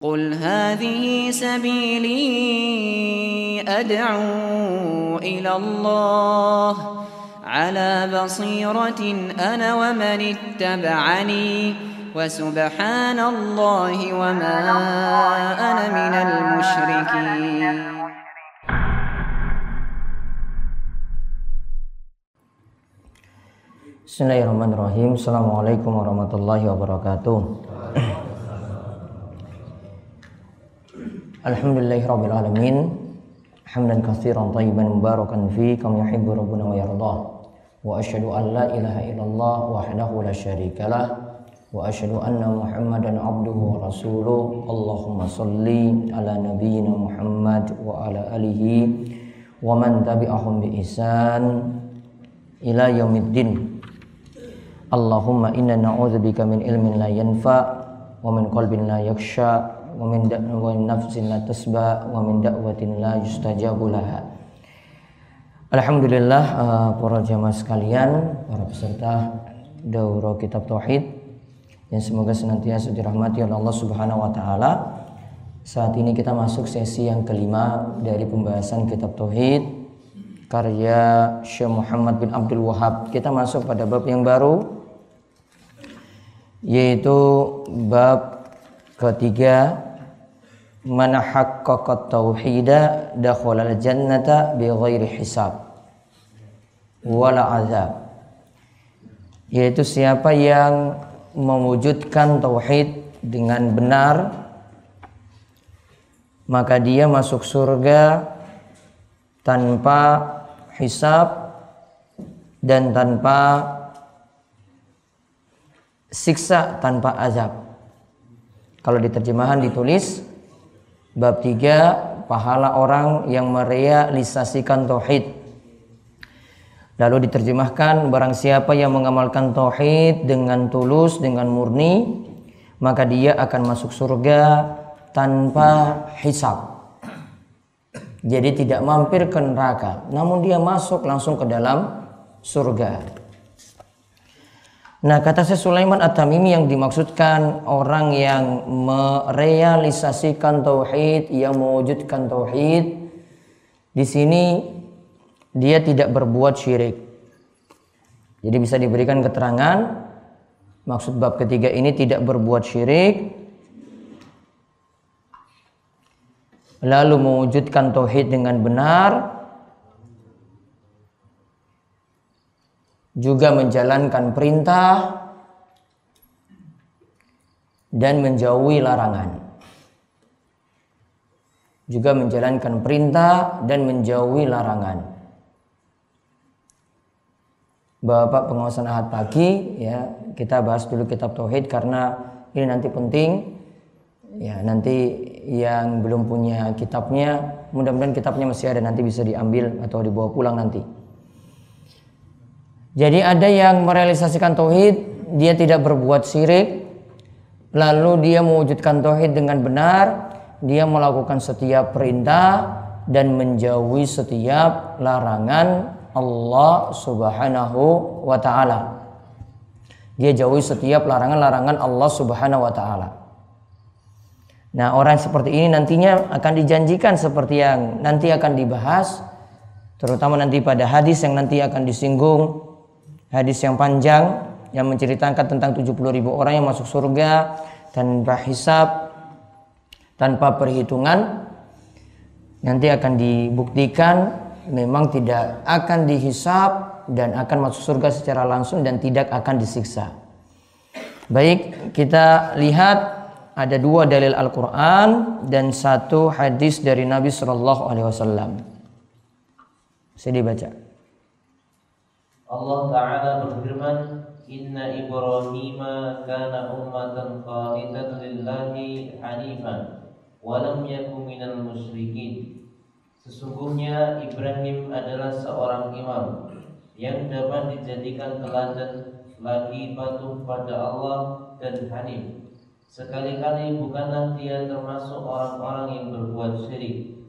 قل هذه سبيلي أدعو إلى الله على بصيرة أنا ومن اتبعني وسبحان الله وما أنا من المشركين Bismillahirrahmanirrahim Assalamualaikum warahmatullahi wabarakatuh Alhamdulillahirabbil alamin. Hamdan katsiran tayyiban mubarakan fi kam yuhibbu rabbuna wa yardah wa asyhadu an la ilaha illallah wahdahu la syarikalah wa asyhadu anna muhammadan abduhu wa rasuluh. Allahumma salli ala nabiyyina Muhammad wa ala alihi wa man tabi'ahum bi ihsan ila yaumiddin. Allahumma inna na'udzubika min ilmin la yanfa wa min qalbin la yakhsha wa min wa min nafsin la tasba wa min da'watin la yustajabu laha. Alhamdulillah uh, para jamaah sekalian, para peserta daurah kitab tauhid yang semoga senantiasa dirahmati oleh Allah Subhanahu wa taala. Saat ini kita masuk sesi yang kelima dari pembahasan kitab tauhid karya Syekh Muhammad bin Abdul Wahab. Kita masuk pada bab yang baru yaitu bab ketiga man haqqaqa tauhida dakhala jannata bighairi hisab wala azab yaitu siapa yang mewujudkan tauhid dengan benar maka dia masuk surga tanpa hisab dan tanpa siksa tanpa azab. Kalau di terjemahan ditulis bab 3 pahala orang yang merealisasikan tauhid. Lalu diterjemahkan barang siapa yang mengamalkan tauhid dengan tulus, dengan murni, maka dia akan masuk surga tanpa hisab. Jadi tidak mampir ke neraka, namun dia masuk langsung ke dalam surga. Nah kata saya Sulaiman At-Tamimi yang dimaksudkan orang yang merealisasikan tauhid, yang mewujudkan tauhid, di sini dia tidak berbuat syirik. Jadi bisa diberikan keterangan maksud bab ketiga ini tidak berbuat syirik, lalu mewujudkan tauhid dengan benar, juga menjalankan perintah dan menjauhi larangan. Juga menjalankan perintah dan menjauhi larangan. Bapak pengawasan ahad pagi ya kita bahas dulu kitab tauhid karena ini nanti penting ya nanti yang belum punya kitabnya mudah-mudahan kitabnya masih ada nanti bisa diambil atau dibawa pulang nanti. Jadi ada yang merealisasikan tauhid, dia tidak berbuat syirik, lalu dia mewujudkan tauhid dengan benar, dia melakukan setiap perintah dan menjauhi setiap larangan Allah Subhanahu wa taala. Dia jauhi setiap larangan-larangan Allah Subhanahu wa taala. Nah, orang seperti ini nantinya akan dijanjikan seperti yang nanti akan dibahas terutama nanti pada hadis yang nanti akan disinggung hadis yang panjang yang menceritakan tentang 70 ribu orang yang masuk surga tanpa hisab tanpa perhitungan nanti akan dibuktikan memang tidak akan dihisap dan akan masuk surga secara langsung dan tidak akan disiksa. Baik, kita lihat ada dua dalil Al-Quran dan satu hadis dari Nabi Shallallahu Alaihi Wasallam. Saya dibaca. Allah Ta'ala berfirman Inna Ibrahim kana ummatan qanitan lillahi hanifan walam yakun minal musyrikin. Sesungguhnya Ibrahim adalah seorang imam yang dapat dijadikan teladan lagi patuh pada Allah dan hanif. Sekali-kali bukanlah dia termasuk orang-orang yang berbuat syirik.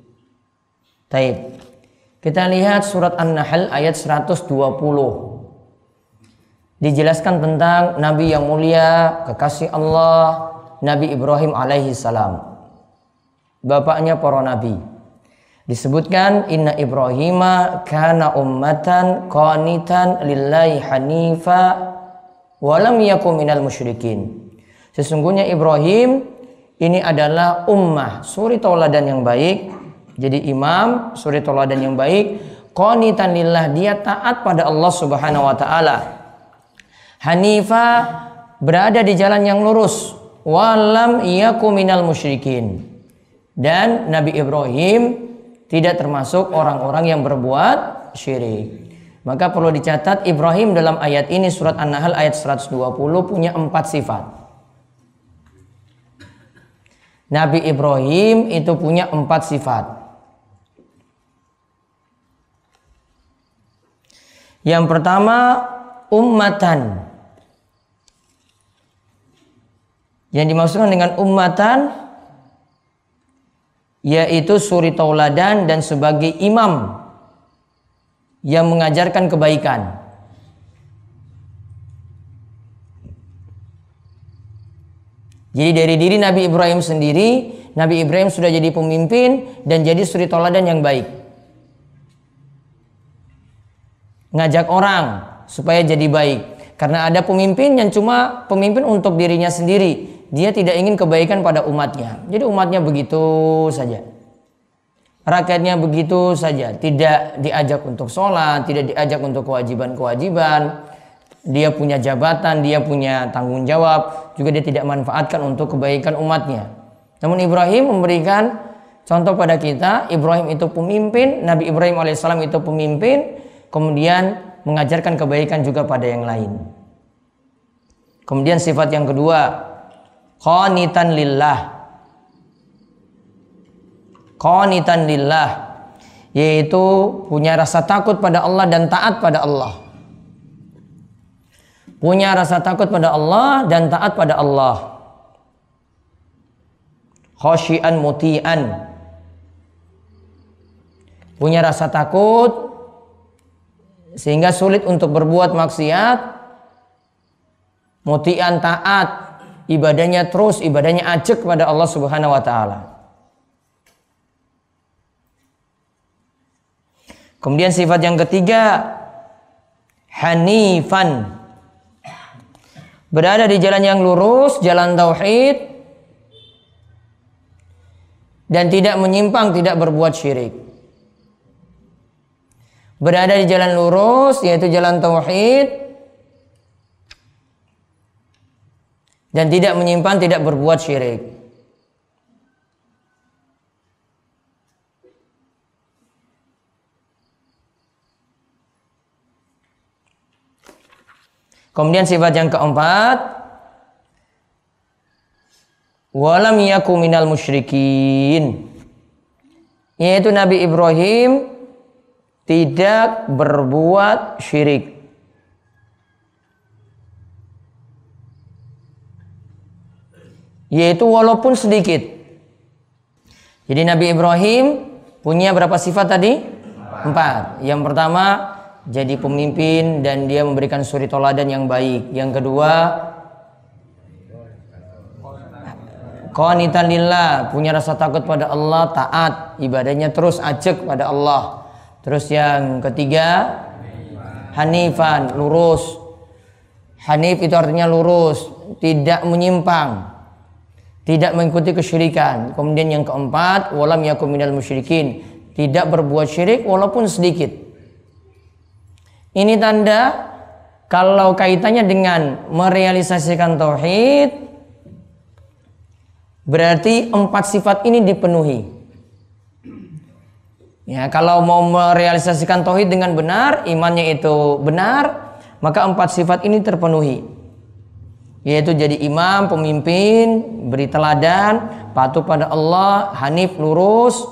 Taib. Kita lihat surat An-Nahl ayat 120. Dijelaskan tentang Nabi yang mulia, kekasih Allah, Nabi Ibrahim alaihi salam. bapaknya para nabi. Disebutkan inna Ibrahima kana ummatan qanitan lillahi hanifa walam yakum minal musyrikin. Sesungguhnya Ibrahim ini adalah ummah, suri tauladan yang baik. Jadi imam, suri tauladan yang baik, qanitan lillah, dia taat pada Allah Subhanahu wa taala. Hanifa berada di jalan yang lurus, walam yakum minal musyrikin. Dan Nabi Ibrahim tidak termasuk orang-orang yang berbuat syirik. Maka perlu dicatat Ibrahim dalam ayat ini surat An-Nahl ayat 120 punya empat sifat. Nabi Ibrahim itu punya empat sifat. Yang pertama ummatan. Yang dimaksudkan dengan ummatan yaitu suri tauladan dan sebagai imam yang mengajarkan kebaikan. Jadi dari diri Nabi Ibrahim sendiri, Nabi Ibrahim sudah jadi pemimpin dan jadi suri tauladan yang baik. Ngajak orang supaya jadi baik. Karena ada pemimpin yang cuma pemimpin untuk dirinya sendiri. Dia tidak ingin kebaikan pada umatnya. Jadi umatnya begitu saja. Rakyatnya begitu saja. Tidak diajak untuk sholat, tidak diajak untuk kewajiban-kewajiban. Dia punya jabatan, dia punya tanggung jawab. Juga dia tidak manfaatkan untuk kebaikan umatnya. Namun Ibrahim memberikan contoh pada kita. Ibrahim itu pemimpin, Nabi Ibrahim alaihissalam itu pemimpin. Kemudian mengajarkan kebaikan juga pada yang lain. Kemudian sifat yang kedua, qanitan lillah. Qanitan lillah yaitu punya rasa takut pada Allah dan taat pada Allah. Punya rasa takut pada Allah dan taat pada Allah. Khasyian mutian. Punya rasa takut sehingga sulit untuk berbuat maksiat mutian taat ibadahnya terus, ibadahnya ajak kepada Allah Subhanahu wa taala. Kemudian sifat yang ketiga hanifan. Berada di jalan yang lurus, jalan tauhid dan tidak menyimpang, tidak berbuat syirik. Berada di jalan lurus yaitu jalan tauhid dan tidak menyimpan, tidak berbuat syirik. Kemudian sifat yang keempat, walam yaku minal musyrikin. Yaitu Nabi Ibrahim tidak berbuat syirik. yaitu walaupun sedikit. Jadi Nabi Ibrahim punya berapa sifat tadi? Empat. Yang pertama jadi pemimpin dan dia memberikan suri toladan yang baik. Yang kedua Qanitan lillah, punya rasa takut pada Allah, taat, ibadahnya terus ajak pada Allah. Terus yang ketiga, hanifan, lurus. Hanif itu artinya lurus, tidak menyimpang tidak mengikuti kesyirikan. Kemudian yang keempat, walam yakum minal musyrikin, tidak berbuat syirik walaupun sedikit. Ini tanda kalau kaitannya dengan merealisasikan tauhid berarti empat sifat ini dipenuhi. Ya, kalau mau merealisasikan tauhid dengan benar, imannya itu benar, maka empat sifat ini terpenuhi yaitu jadi imam, pemimpin, beri teladan, patuh pada Allah, hanif lurus,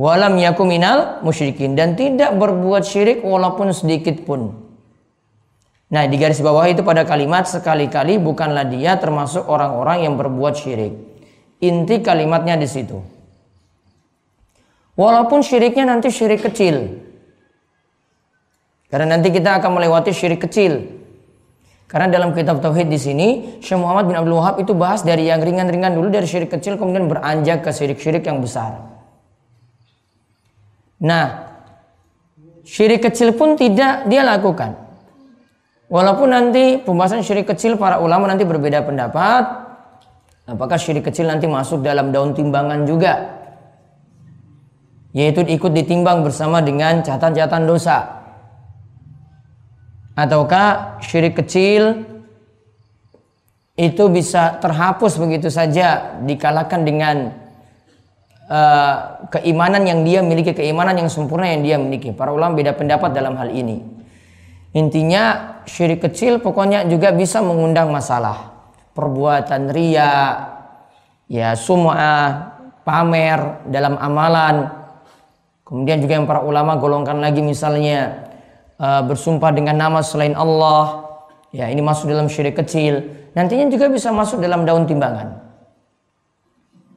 walam yakuminal musyrikin dan tidak berbuat syirik walaupun sedikit pun. Nah, di garis bawah itu pada kalimat sekali-kali bukanlah dia termasuk orang-orang yang berbuat syirik. Inti kalimatnya di situ. Walaupun syiriknya nanti syirik kecil. Karena nanti kita akan melewati syirik kecil. Karena dalam kitab tauhid di sini Syekh Muhammad bin Abdul Wahab itu bahas dari yang ringan-ringan dulu dari syirik kecil kemudian beranjak ke syirik-syirik yang besar. Nah, syirik kecil pun tidak dia lakukan. Walaupun nanti pembahasan syirik kecil para ulama nanti berbeda pendapat, apakah syirik kecil nanti masuk dalam daun timbangan juga? Yaitu ikut ditimbang bersama dengan catatan-catatan dosa. Ataukah syirik kecil itu bisa terhapus begitu saja dikalahkan dengan uh, keimanan yang dia miliki keimanan yang sempurna yang dia miliki. Para ulama beda pendapat dalam hal ini. Intinya syirik kecil pokoknya juga bisa mengundang masalah. Perbuatan ria ya sum'ah pamer dalam amalan kemudian juga yang para ulama golongkan lagi misalnya uh, bersumpah dengan nama selain Allah, ya ini masuk dalam syirik kecil. Nantinya juga bisa masuk dalam daun timbangan.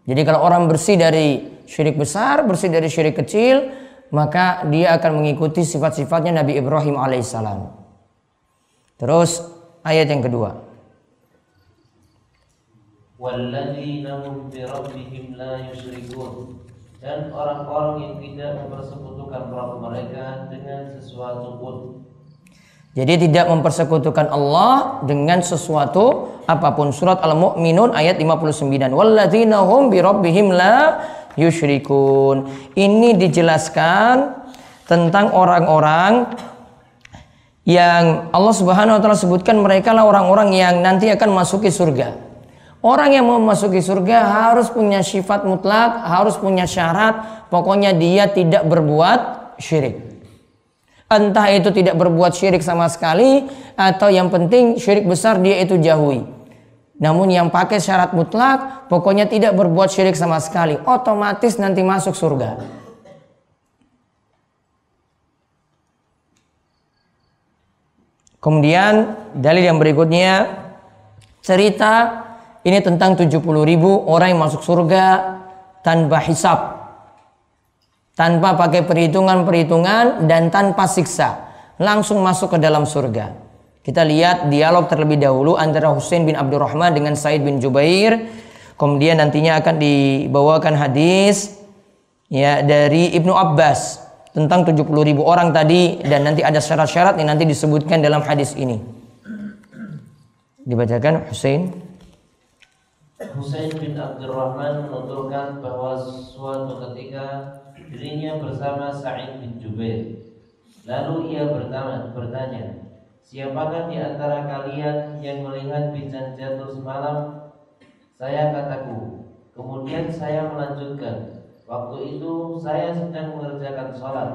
Jadi kalau orang bersih dari syirik besar, bersih dari syirik kecil, maka dia akan mengikuti sifat-sifatnya Nabi Ibrahim alaihissalam. Terus ayat yang kedua. Dan orang-orang yang tidak mempersekutukan Rabb mereka dengan sesuatu pun. Jadi tidak mempersekutukan Allah dengan sesuatu apa pun. Surat Al-Mu'minun ayat 59. Walladzina hum bi rabbihim la yusyrikun. Ini dijelaskan tentang orang-orang yang Allah Subhanahu wa taala sebutkan mereka lah orang-orang yang nanti akan masuki surga. Orang yang mau memasuki surga harus punya sifat mutlak, harus punya syarat, pokoknya dia tidak berbuat syirik. Entah itu tidak berbuat syirik sama sekali atau yang penting syirik besar dia itu jauhi. Namun yang pakai syarat mutlak pokoknya tidak berbuat syirik sama sekali, otomatis nanti masuk surga. Kemudian dalil yang berikutnya cerita ini tentang 70 ribu orang yang masuk surga tanpa hisap. Tanpa pakai perhitungan-perhitungan dan tanpa siksa. Langsung masuk ke dalam surga. Kita lihat dialog terlebih dahulu antara Husain bin Abdurrahman dengan Said bin Jubair. Kemudian nantinya akan dibawakan hadis ya dari Ibnu Abbas tentang 70 ribu orang tadi dan nanti ada syarat-syarat yang nanti disebutkan dalam hadis ini. Dibacakan Husain Husain bin Abdurrahman menuturkan bahwa suatu ketika dirinya bersama Sa'id bin Jubair. Lalu ia bertanya, bertanya Siapakah di antara kalian yang melihat bintang jatuh semalam? Saya kataku. Kemudian saya melanjutkan. Waktu itu saya sedang mengerjakan sholat.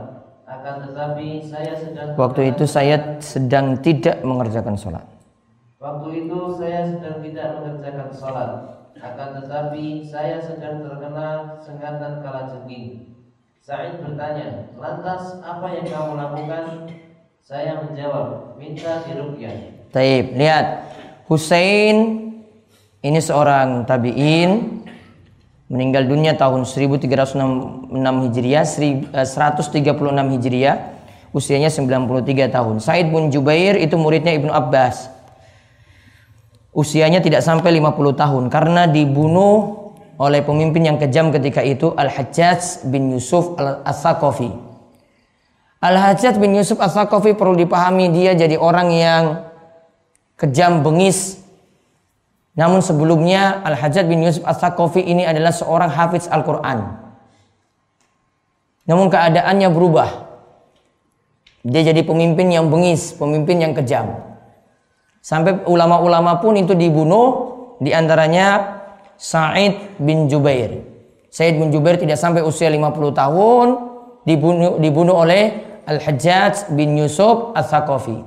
Akan tetapi saya sedang Waktu itu saya sedang tidak mengerjakan sholat. Waktu itu saya sedang tidak mengerjakan sholat. Akan tetapi saya sedang terkena sengatan kala jengking Sa'id bertanya Lantas apa yang kamu lakukan? Saya menjawab Minta dirukyah. Taib, lihat. Hussein ini seorang tabi'in meninggal dunia tahun 1306 Hijriah 136 eh, Hijriah usianya 93 tahun. Said bin Jubair itu muridnya Ibnu Abbas usianya tidak sampai 50 tahun karena dibunuh oleh pemimpin yang kejam ketika itu Al-Hajjaj bin Yusuf Al-Asaqafi. Al-Hajjaj bin Yusuf Al-Asaqafi perlu dipahami dia jadi orang yang kejam bengis. Namun sebelumnya Al-Hajjaj bin Yusuf Al-Asaqafi ini adalah seorang hafiz Al-Qur'an. Namun keadaannya berubah. Dia jadi pemimpin yang bengis, pemimpin yang kejam. Sampai ulama-ulama pun itu dibunuh di antaranya Sa'id bin Jubair. Sa'id bin Jubair tidak sampai usia 50 tahun dibunuh dibunuh oleh Al-Hajjaj bin Yusuf Al-Thaqafi.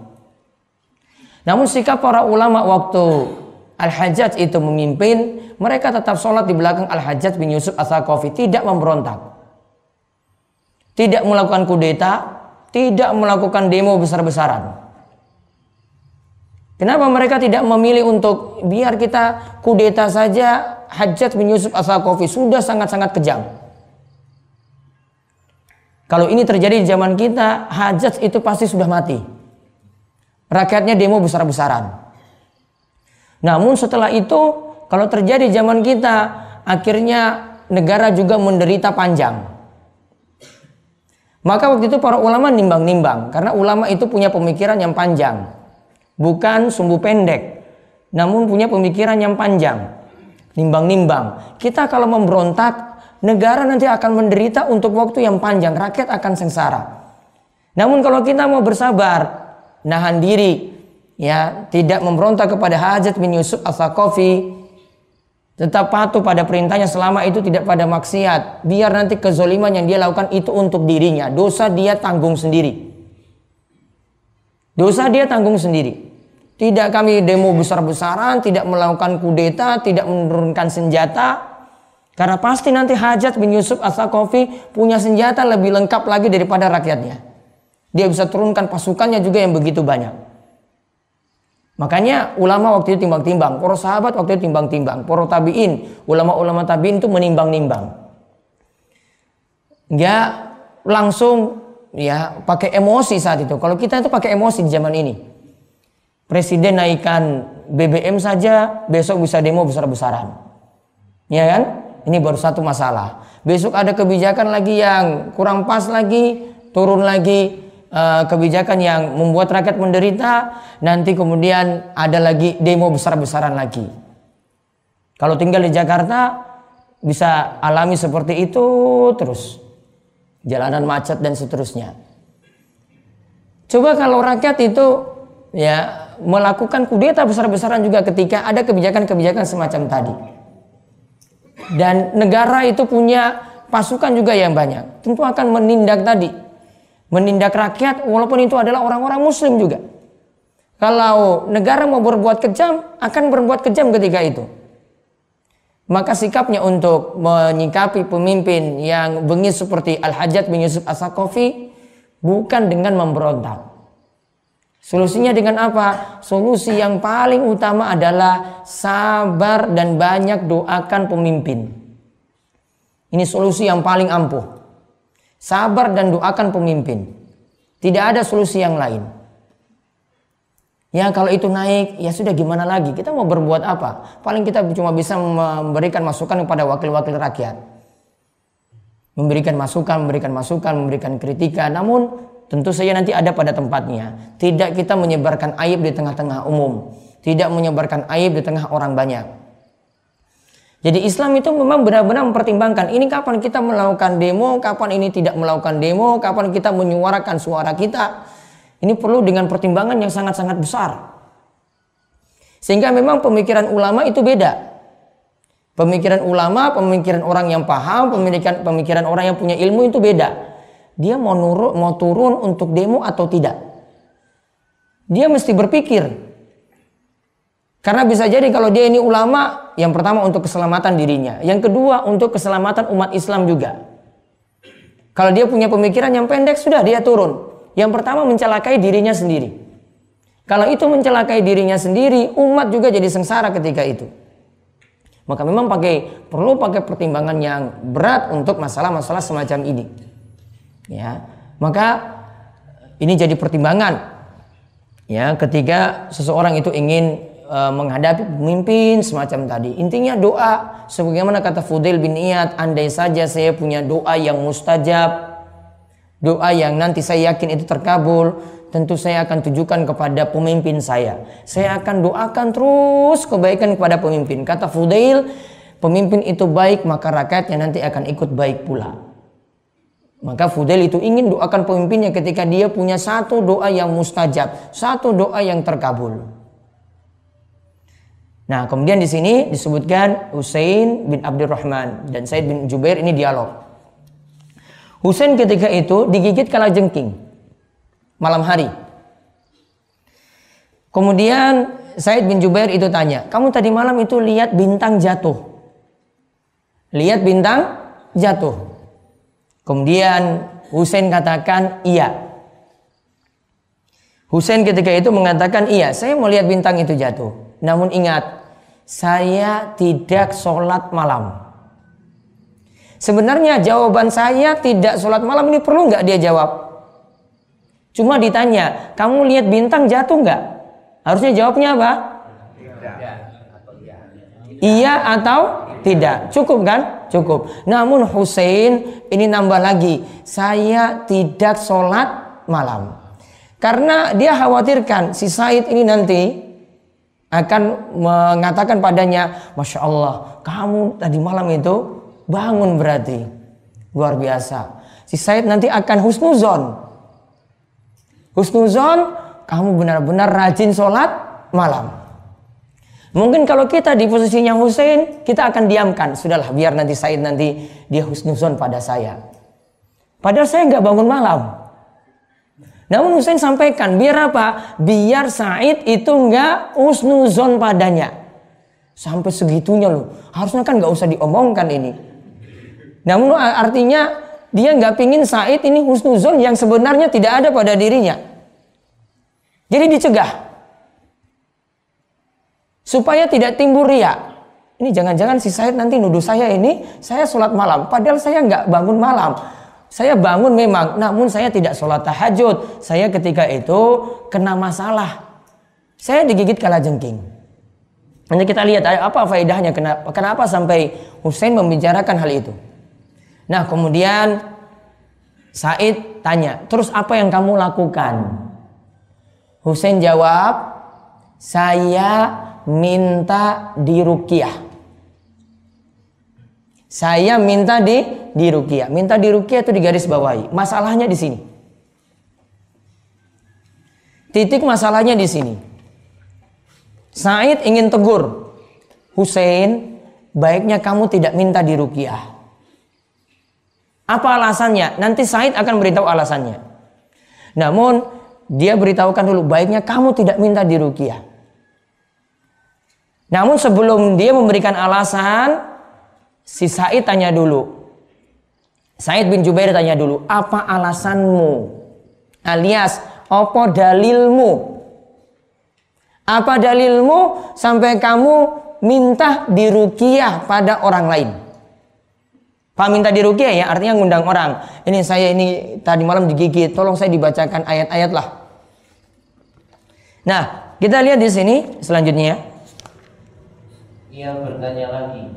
Namun sikap para ulama waktu Al-Hajjaj itu memimpin, mereka tetap sholat di belakang Al-Hajjaj bin Yusuf Al-Thaqafi, tidak memberontak. Tidak melakukan kudeta, tidak melakukan demo besar-besaran. Kenapa mereka tidak memilih untuk biar kita kudeta saja Hajat bin Yusuf As-Saqafi sudah sangat-sangat kejam. Kalau ini terjadi di zaman kita, Hajat itu pasti sudah mati. Rakyatnya demo besar-besaran. Namun setelah itu kalau terjadi zaman kita akhirnya negara juga menderita panjang. Maka waktu itu para ulama nimbang-nimbang karena ulama itu punya pemikiran yang panjang. Bukan sumbu pendek, namun punya pemikiran yang panjang. Nimbang-nimbang. Kita kalau memberontak, negara nanti akan menderita untuk waktu yang panjang, rakyat akan sengsara. Namun kalau kita mau bersabar, nahan diri, ya tidak memberontak kepada Hajat bin Yusuf Al-Thaqafi, tetap patuh pada perintahnya selama itu tidak pada maksiat. Biar nanti kezoliman yang dia lakukan itu untuk dirinya. Dosa dia tanggung sendiri. Dosa dia tanggung sendiri. Tidak kami demo besar-besaran, tidak melakukan kudeta, tidak menurunkan senjata. Karena pasti nanti Hajat bin Yusuf As-Sakofi punya senjata lebih lengkap lagi daripada rakyatnya. Dia bisa turunkan pasukannya juga yang begitu banyak. Makanya ulama waktu itu timbang-timbang, para sahabat waktu itu timbang-timbang, para tabiin, ulama-ulama tabiin itu menimbang-nimbang. Enggak langsung ya pakai emosi saat itu. Kalau kita itu pakai emosi di zaman ini. Presiden naikkan BBM saja, besok bisa demo besar-besaran. Ya kan? Ini baru satu masalah. Besok ada kebijakan lagi yang kurang pas lagi, turun lagi, Eh, kebijakan yang membuat rakyat menderita, nanti kemudian ada lagi demo besar-besaran lagi. Kalau tinggal di Jakarta bisa alami seperti itu terus. Jalanan macet dan seterusnya. Coba kalau rakyat itu ya melakukan kudeta besar-besaran juga ketika ada kebijakan-kebijakan semacam tadi. Dan negara itu punya pasukan juga yang banyak. Tentu akan menindak tadi menindak rakyat walaupun itu adalah orang-orang muslim juga. Kalau negara mau berbuat kejam, akan berbuat kejam ketika itu. Maka sikapnya untuk menyikapi pemimpin yang bengis seperti Al-Hajjat bin Yusuf As-Sakofi bukan dengan memberontak. Solusinya dengan apa? Solusi yang paling utama adalah sabar dan banyak doakan pemimpin. Ini solusi yang paling ampuh. Sabar dan doakan pemimpin. Tidak ada solusi yang lain. Ya kalau itu naik, ya sudah gimana lagi? Kita mau berbuat apa? Paling kita cuma bisa memberikan masukan kepada wakil-wakil rakyat. Memberikan masukan, memberikan masukan, memberikan kritikan. Namun tentu saja nanti ada pada tempatnya. Tidak kita menyebarkan aib di tengah-tengah umum. Tidak menyebarkan aib di tengah orang banyak. Jadi Islam itu memang benar-benar mempertimbangkan ini kapan kita melakukan demo, kapan ini tidak melakukan demo, kapan kita menyuarakan suara kita. Ini perlu dengan pertimbangan yang sangat-sangat besar. Sehingga memang pemikiran ulama itu beda. Pemikiran ulama, pemikiran orang yang paham, pemikiran pemikiran orang yang punya ilmu itu beda. Dia mau nurut, mau turun untuk demo atau tidak. Dia mesti berpikir, karena bisa jadi kalau dia ini ulama, yang pertama untuk keselamatan dirinya. Yang kedua untuk keselamatan umat Islam juga. Kalau dia punya pemikiran yang pendek, sudah dia turun. Yang pertama mencelakai dirinya sendiri. Kalau itu mencelakai dirinya sendiri, umat juga jadi sengsara ketika itu. Maka memang pakai perlu pakai pertimbangan yang berat untuk masalah-masalah semacam ini. Ya. Maka ini jadi pertimbangan ya ketika seseorang itu ingin uh, menghadapi pemimpin semacam tadi. Intinya doa sebagaimana kata Fudail bin Iyad, andai saja saya punya doa yang mustajab, doa yang nanti saya yakin itu terkabul, tentu saya akan tujukan kepada pemimpin saya. Saya akan doakan terus kebaikan kepada pemimpin. Kata Fudail, pemimpin itu baik maka rakyatnya nanti akan ikut baik pula. Maka Fudail itu ingin doakan pemimpinnya ketika dia punya satu doa yang mustajab, satu doa yang terkabul. Nah, kemudian di sini disebutkan Husain bin Abdurrahman dan Said bin Jubair ini dialog. Husain ketika itu digigit kala jengking malam hari. Kemudian Said bin Jubair itu tanya, "Kamu tadi malam itu lihat bintang jatuh?" Lihat bintang jatuh. Kemudian Husain katakan, "Iya." Husain ketika itu mengatakan, "Iya, saya mau lihat bintang itu jatuh." Namun ingat, saya tidak sholat malam. Sebenarnya jawaban saya tidak sholat malam ini perlu nggak dia jawab? Cuma ditanya, kamu lihat bintang jatuh nggak? Harusnya jawabnya apa? Tidak. Iya atau tidak? Cukup kan? Cukup. Namun Hussein ini nambah lagi. Saya tidak sholat malam. Karena dia khawatirkan si Said ini nanti akan mengatakan padanya, Masya Allah, kamu tadi malam itu bangun berarti. Luar biasa. Si Said nanti akan husnuzon. Husnuzon, kamu benar-benar rajin sholat malam. Mungkin kalau kita di posisinya Hussein, kita akan diamkan. Sudahlah, biar nanti Said nanti dia husnuzon pada saya. Padahal saya nggak bangun malam. Namun Hussein sampaikan, biar apa? Biar Said itu nggak husnuzon padanya. Sampai segitunya loh. Harusnya kan nggak usah diomongkan ini. Namun artinya dia nggak pingin Said ini husnuzon yang sebenarnya tidak ada pada dirinya. Jadi dicegah supaya tidak timbul ria. Ini jangan-jangan si Said nanti nuduh saya ini saya sholat malam, padahal saya nggak bangun malam. Saya bangun memang, namun saya tidak sholat tahajud. Saya ketika itu kena masalah. Saya digigit kala jengking. Hanya kita lihat apa faedahnya, kenapa, kenapa sampai Hussein membicarakan hal itu. Nah kemudian Said tanya, terus apa yang kamu lakukan? Hussein jawab, saya minta dirukiah. Saya minta di dirukiah. Minta dirukiah itu di garis bawahi. Masalahnya di sini. Titik masalahnya di sini. Said ingin tegur Hussein, baiknya kamu tidak minta dirukiah. Apa alasannya? Nanti Said akan beritahu alasannya. Namun dia beritahukan dulu, baiknya kamu tidak minta dirukiah. Namun sebelum dia memberikan alasan, si Said tanya dulu. Said bin Jubair tanya dulu, apa alasanmu? Alias, apa dalilmu? Apa dalilmu sampai kamu minta dirukiah pada orang lain? Pak minta dirukiah ya, artinya ngundang orang. Ini saya ini tadi malam digigit, tolong saya dibacakan ayat-ayat lah. Nah, kita lihat di sini selanjutnya. Ia bertanya lagi,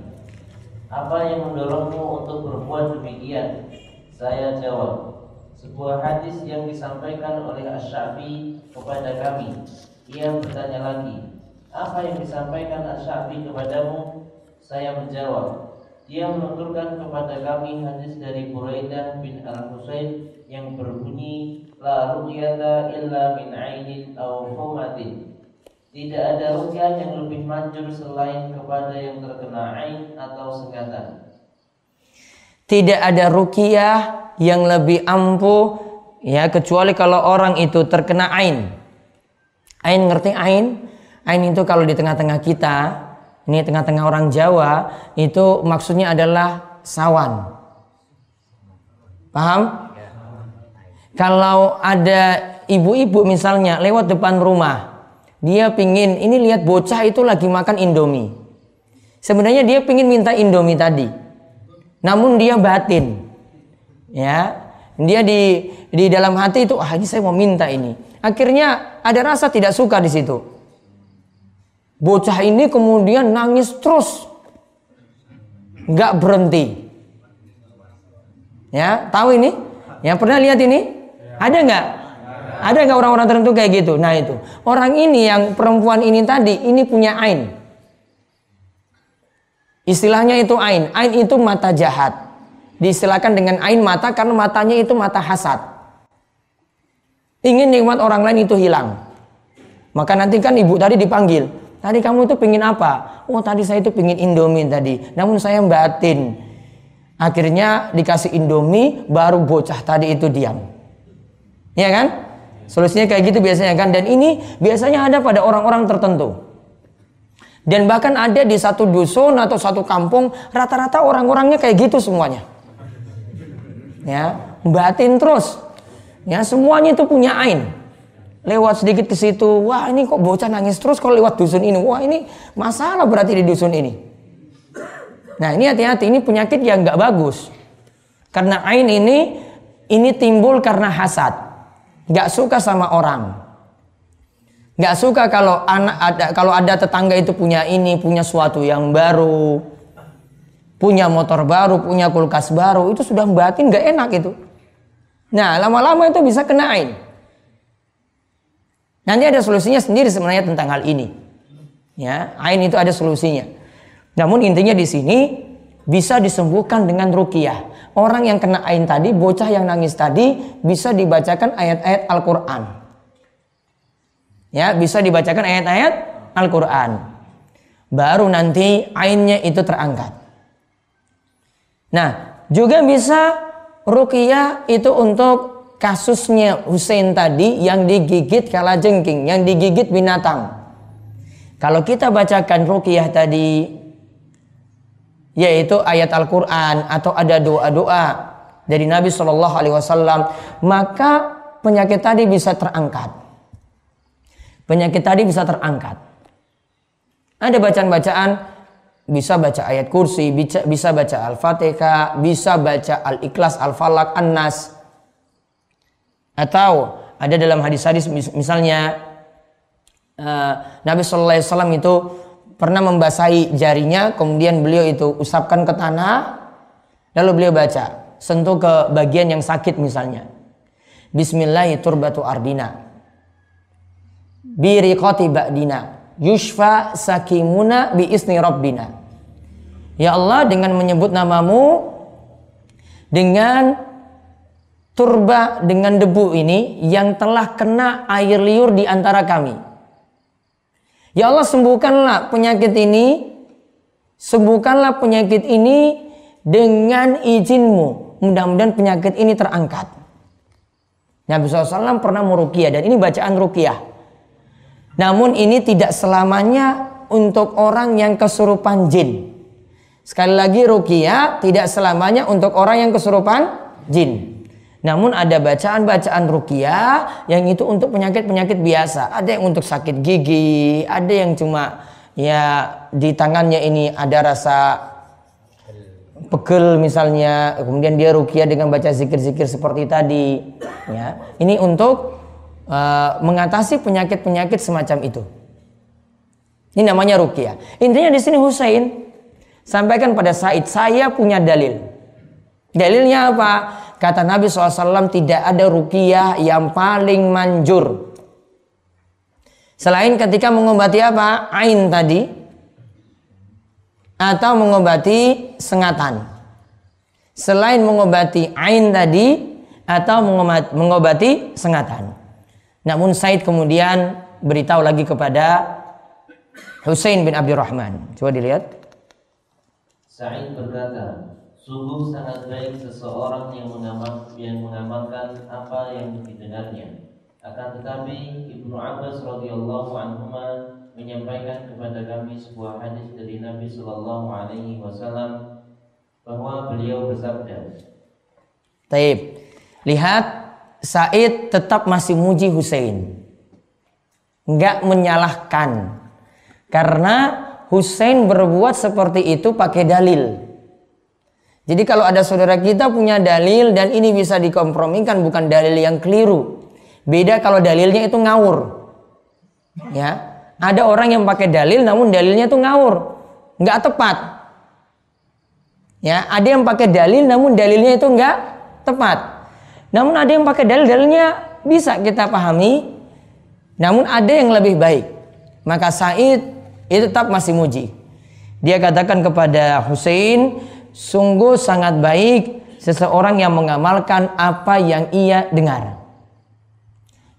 apa yang mendorongmu untuk berbuat demikian? Saya jawab, sebuah hadis yang disampaikan oleh Asy-Syafi'i kepada kami. Ia bertanya lagi, apa yang disampaikan Asy-Syafi'i kepadamu? Saya menjawab, dia menuturkan kepada kami hadis dari Buraidah bin Al-Husain yang berbunyi la ru'yata illa min ainin aw humatin tidak ada rukyah yang lebih manjur selain kepada yang terkena ain atau sengatan. Tidak ada rukyah yang lebih ampuh ya kecuali kalau orang itu terkena ain. Ain ngerti ain? Ain itu kalau di tengah-tengah kita, ini tengah-tengah orang Jawa, itu maksudnya adalah sawan. Paham? Kalau ada ibu-ibu misalnya lewat depan rumah, dia pingin, ini lihat bocah itu lagi makan indomie. Sebenarnya dia pingin minta indomie tadi. Namun dia batin. Ya, dia di di dalam hati itu, ah ini saya mau minta ini. Akhirnya ada rasa tidak suka di situ. Bocah ini kemudian nangis terus. Nggak berhenti. Ya, tahu ini? Yang pernah lihat ini? Ada nggak? Ada nggak orang-orang tertentu kayak gitu? Nah itu orang ini yang perempuan ini tadi ini punya ain. Istilahnya itu ain. Ain itu mata jahat. Diistilahkan dengan ain mata karena matanya itu mata hasad. Ingin nikmat orang lain itu hilang. Maka nanti kan ibu tadi dipanggil. Tadi kamu itu pingin apa? Oh tadi saya itu pingin indomie tadi. Namun saya batin. Akhirnya dikasih indomie baru bocah tadi itu diam. Ya kan? Solusinya kayak gitu biasanya kan. Dan ini biasanya ada pada orang-orang tertentu. Dan bahkan ada di satu dusun atau satu kampung rata-rata orang-orangnya kayak gitu semuanya. Ya, batin terus. Ya, semuanya itu punya ain. Lewat sedikit ke situ, wah ini kok bocah nangis terus kalau lewat dusun ini. Wah ini masalah berarti di dusun ini. Nah ini hati-hati, ini penyakit yang nggak bagus. Karena ain ini, ini timbul karena hasad nggak suka sama orang. Nggak suka kalau anak ada kalau ada tetangga itu punya ini, punya suatu yang baru, punya motor baru, punya kulkas baru, itu sudah batin nggak enak itu. Nah, lama-lama itu bisa kena ain. Nanti ada solusinya sendiri sebenarnya tentang hal ini. Ya, ain itu ada solusinya. Namun intinya di sini bisa disembuhkan dengan ruqyah. Orang yang kena ain tadi, bocah yang nangis tadi bisa dibacakan ayat-ayat Al-Qur'an. Ya, bisa dibacakan ayat-ayat Al-Qur'an. Baru nanti ainnya itu terangkat. Nah, juga bisa ruqyah itu untuk kasusnya Hussein tadi yang digigit kala jengking, yang digigit binatang. Kalau kita bacakan ruqyah tadi yaitu ayat Al-Qur'an atau ada doa-doa dari Nabi Shallallahu alaihi wasallam, maka penyakit tadi bisa terangkat. Penyakit tadi bisa terangkat. Ada bacaan-bacaan bisa baca ayat kursi, bisa, bisa baca Al-Fatihah, bisa baca Al-Ikhlas, Al-Falak, An-Nas. Atau ada dalam hadis-hadis misalnya uh, Nabi Shallallahu Alaihi Wasallam itu pernah membasahi jarinya, kemudian beliau itu usapkan ke tanah, lalu beliau baca, sentuh ke bagian yang sakit misalnya. Bismillahirrahmanirrahim ardina. Biriqati ba'dina. Yushfa sakimuna bi isni rabbina. Ya Allah dengan menyebut namamu dengan turba dengan debu ini yang telah kena air liur di antara kami. Ya Allah sembuhkanlah penyakit ini, sembuhkanlah penyakit ini dengan izinmu. Mudah-mudahan penyakit ini terangkat. Nabi SAW pernah merukiah dan ini bacaan rukiah. Namun ini tidak selamanya untuk orang yang kesurupan jin. Sekali lagi rukia tidak selamanya untuk orang yang kesurupan jin. Namun ada bacaan-bacaan rukia yang itu untuk penyakit-penyakit biasa. Ada yang untuk sakit gigi, ada yang cuma ya di tangannya ini ada rasa pegel misalnya. Kemudian dia rukia dengan baca zikir-zikir seperti tadi. Ya, ini untuk uh, mengatasi penyakit-penyakit semacam itu. Ini namanya rukia. Intinya di sini Husain Sampaikan pada Said, saya punya dalil. Dalilnya apa? Kata Nabi SAW tidak ada rukiah yang paling manjur. Selain ketika mengobati apa? Ain tadi. Atau mengobati sengatan. Selain mengobati ain tadi. Atau mengobati sengatan. Namun Said kemudian beritahu lagi kepada Hussein bin Abdurrahman. Coba dilihat. Sa'id berkata, sungguh sangat baik seseorang yang mengamal, yang mengamalkan apa yang didengarnya. Akan tetapi Ibnu Abbas radhiyallahu anhu menyampaikan kepada kami sebuah hadis dari Nabi Shallallahu Alaihi Wasallam bahwa beliau bersabda. Taib, lihat Said tetap masih muji Hussein, nggak menyalahkan karena Hussein berbuat seperti itu pakai dalil. Jadi kalau ada saudara kita punya dalil dan ini bisa dikompromikan bukan dalil yang keliru. Beda kalau dalilnya itu ngawur. Ya, ada orang yang pakai dalil namun dalilnya itu ngawur, nggak tepat. Ya, ada yang pakai dalil namun dalilnya itu nggak tepat. Namun ada yang pakai dalil dalilnya bisa kita pahami, namun ada yang lebih baik. Maka Said itu tetap masih muji. Dia katakan kepada Hussein, sungguh sangat baik seseorang yang mengamalkan apa yang ia dengar.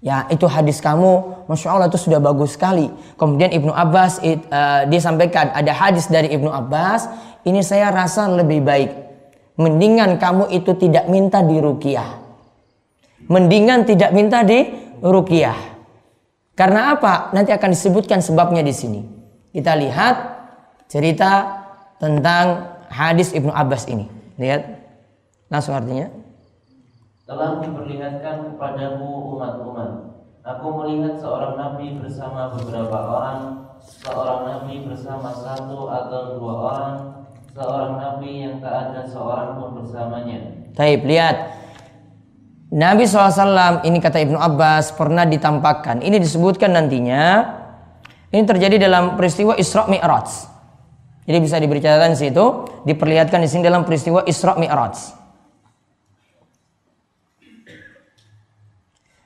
Ya itu hadis kamu, masya Allah itu sudah bagus sekali. Kemudian Ibnu Abbas it, uh, dia sampaikan ada hadis dari Ibnu Abbas, ini saya rasa lebih baik. Mendingan kamu itu tidak minta di rukiah. Mendingan tidak minta di rukiah. Karena apa? Nanti akan disebutkan sebabnya di sini. Kita lihat cerita tentang hadis Ibnu Abbas ini. Lihat langsung artinya. Telah diperlihatkan kepadamu umat-umat. Aku melihat seorang nabi bersama beberapa orang, seorang nabi bersama satu atau dua orang, seorang nabi yang tak ada seorang pun bersamanya. Taib, lihat. Nabi SAW ini kata Ibnu Abbas pernah ditampakkan. Ini disebutkan nantinya. Ini terjadi dalam peristiwa Isra Mi'raj. Jadi bisa diberi catatan di situ, diperlihatkan di sini dalam peristiwa Isra Mi'raj.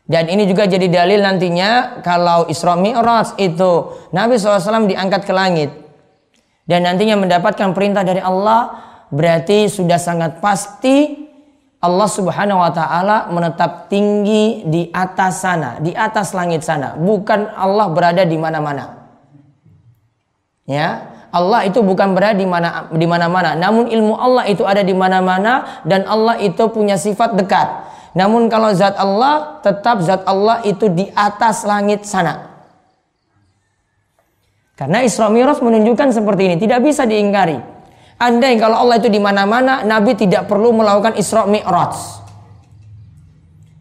Dan ini juga jadi dalil nantinya kalau Isra Mi'raj itu Nabi SAW diangkat ke langit dan nantinya mendapatkan perintah dari Allah berarti sudah sangat pasti Allah Subhanahu wa taala menetap tinggi di atas sana, di atas langit sana, bukan Allah berada di mana-mana. Ya, Allah itu bukan berada di mana di mana-mana, namun ilmu Allah itu ada di mana-mana dan Allah itu punya sifat dekat. Namun kalau zat Allah tetap zat Allah itu di atas langit sana. Karena Isra Mi'raj menunjukkan seperti ini, tidak bisa diingkari. Andai kalau Allah itu di mana-mana, Nabi tidak perlu melakukan Isra Mi'raj.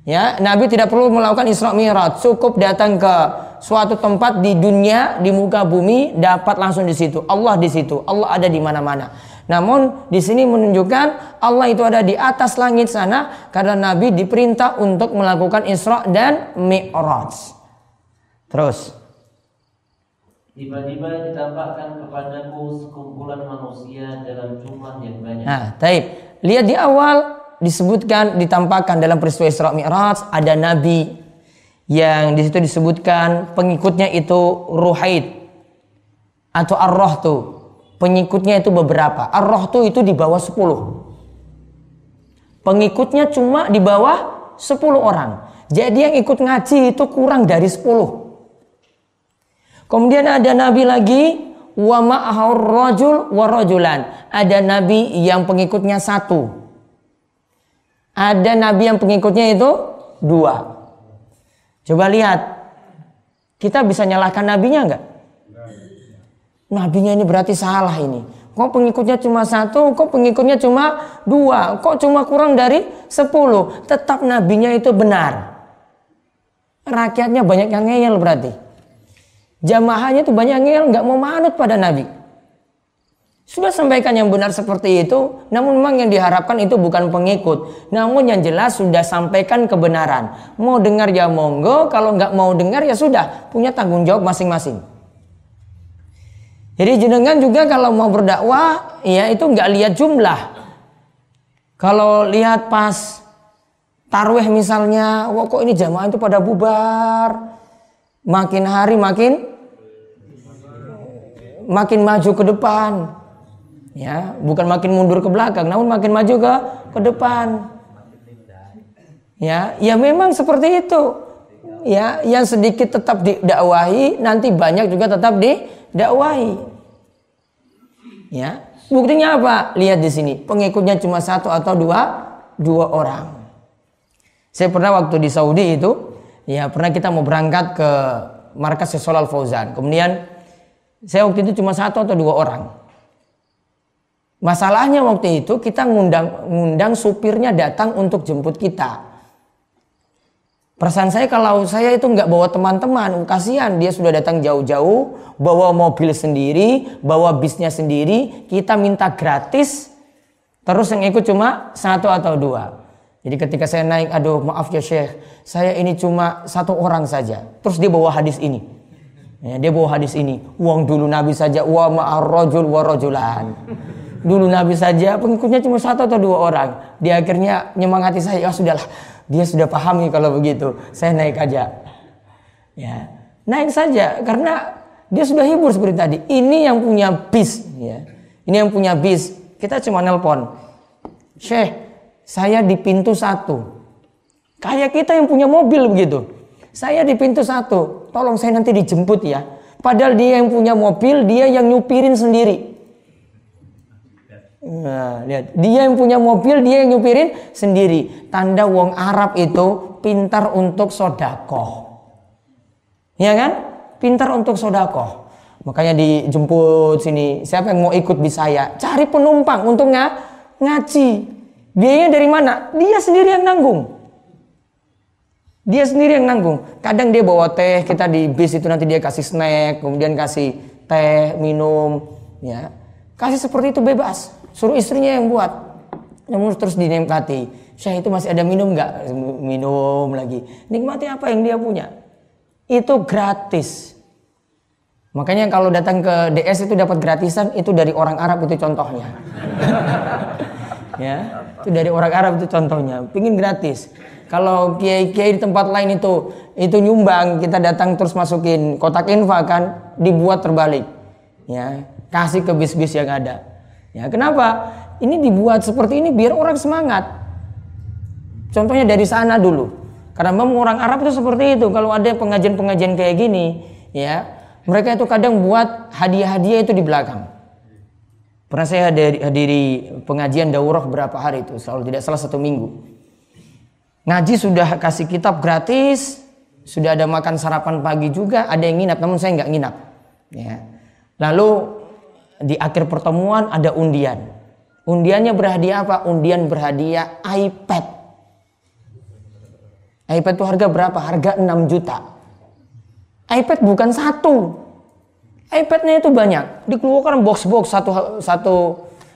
Ya, Nabi tidak perlu melakukan Isra Mi'raj, cukup datang ke suatu tempat di dunia, di muka bumi, dapat langsung di situ. Allah di situ, Allah ada di mana-mana. Namun di sini menunjukkan Allah itu ada di atas langit sana karena Nabi diperintah untuk melakukan Isra dan Mi'raj. Terus Tiba-tiba ditampakkan kepadaku sekumpulan manusia dalam jumlah yang banyak. Nah, taib. Lihat di awal disebutkan ditampakkan dalam peristiwa Isra Mi'raj ada nabi yang di situ disebutkan pengikutnya itu ruhaid atau ar-roh tuh. Pengikutnya itu beberapa. Ar-roh tuh itu di bawah 10. Pengikutnya cuma di bawah 10 orang. Jadi yang ikut ngaji itu kurang dari 10. Kemudian ada nabi lagi wa ma'ahur rajul wa rajulan. Ada nabi yang pengikutnya satu. Ada nabi yang pengikutnya itu dua. Coba lihat. Kita bisa nyalahkan nabinya enggak? Nabinya ini berarti salah ini. Kok pengikutnya cuma satu, kok pengikutnya cuma dua, kok cuma kurang dari sepuluh. Tetap nabinya itu benar. Rakyatnya banyak yang ngeyel berarti. Jamaahnya itu banyak yang nggak mau manut pada Nabi. Sudah sampaikan yang benar seperti itu, namun memang yang diharapkan itu bukan pengikut. Namun yang jelas sudah sampaikan kebenaran. Mau dengar ya monggo, kalau nggak mau dengar ya sudah, punya tanggung jawab masing-masing. Jadi jenengan juga kalau mau berdakwah, ya itu nggak lihat jumlah. Kalau lihat pas tarweh misalnya, wah kok ini jamaah itu pada bubar. Makin hari makin makin maju ke depan. Ya, bukan makin mundur ke belakang, namun makin maju ke ke depan. Ya, ya memang seperti itu. Ya, yang sedikit tetap didakwahi, nanti banyak juga tetap didakwahi. Ya, buktinya apa? Lihat di sini, pengikutnya cuma satu atau dua, dua orang. Saya pernah waktu di Saudi itu, ya pernah kita mau berangkat ke markas Solal Fauzan. Kemudian saya waktu itu cuma satu atau dua orang. Masalahnya waktu itu kita ngundang ngundang supirnya datang untuk jemput kita. Perasaan saya kalau saya itu nggak bawa teman-teman, kasihan dia sudah datang jauh-jauh, bawa mobil sendiri, bawa bisnya sendiri, kita minta gratis, terus yang ikut cuma satu atau dua. Jadi ketika saya naik, aduh maaf ya Syekh, saya ini cuma satu orang saja. Terus dia bawa hadis ini. Ya, dia bawa hadis ini. Uang dulu Nabi saja wa ma'ar rajul wa rajulan. Dulu Nabi saja pengikutnya cuma satu atau dua orang. Dia akhirnya nyemangati saya, ya sudahlah. Dia sudah paham nih kalau begitu. Saya naik aja. Ya, naik saja karena dia sudah hibur seperti tadi. Ini yang punya bis, ya. Ini yang punya bis. Kita cuma nelpon. Syekh, saya di pintu satu. Kayak kita yang punya mobil begitu. Saya di pintu satu, tolong saya nanti dijemput ya. Padahal dia yang punya mobil, dia yang nyupirin sendiri. Nah, lihat, dia yang punya mobil, dia yang nyupirin sendiri. Tanda wong Arab itu pintar untuk sodakoh. Ya kan? Pintar untuk sodakoh. Makanya dijemput sini. Siapa yang mau ikut di saya? Cari penumpang untuk ng ngaji. Biayanya dari mana? Dia sendiri yang nanggung. Dia sendiri yang nanggung. Kadang dia bawa teh, kita di bis itu nanti dia kasih snack, kemudian kasih teh, minum, ya. Kasih seperti itu bebas. Suruh istrinya yang buat. Namun terus dinikmati. Syekh itu masih ada minum nggak? Minum lagi. Nikmati apa yang dia punya. Itu gratis. Makanya kalau datang ke DS itu dapat gratisan itu dari orang Arab itu contohnya. ya, itu dari orang Arab itu contohnya. Pingin gratis. Kalau kiai-kiai di tempat lain itu itu nyumbang, kita datang terus masukin kotak infak kan dibuat terbalik. Ya, kasih ke bis-bis yang ada. Ya, kenapa? Ini dibuat seperti ini biar orang semangat. Contohnya dari sana dulu. Karena memang orang Arab itu seperti itu. Kalau ada pengajian-pengajian kayak gini, ya, mereka itu kadang buat hadiah-hadiah itu di belakang. Pernah saya hadiri, pengajian daurah berapa hari itu, selalu tidak salah satu minggu. Ngaji sudah kasih kitab gratis, sudah ada makan sarapan pagi juga, ada yang nginap, namun saya nggak nginap. Ya. Lalu di akhir pertemuan ada undian. Undiannya berhadiah apa? Undian berhadiah iPad. iPad itu harga berapa? Harga 6 juta. iPad bukan satu. iPadnya itu banyak. Dikeluarkan box-box satu satu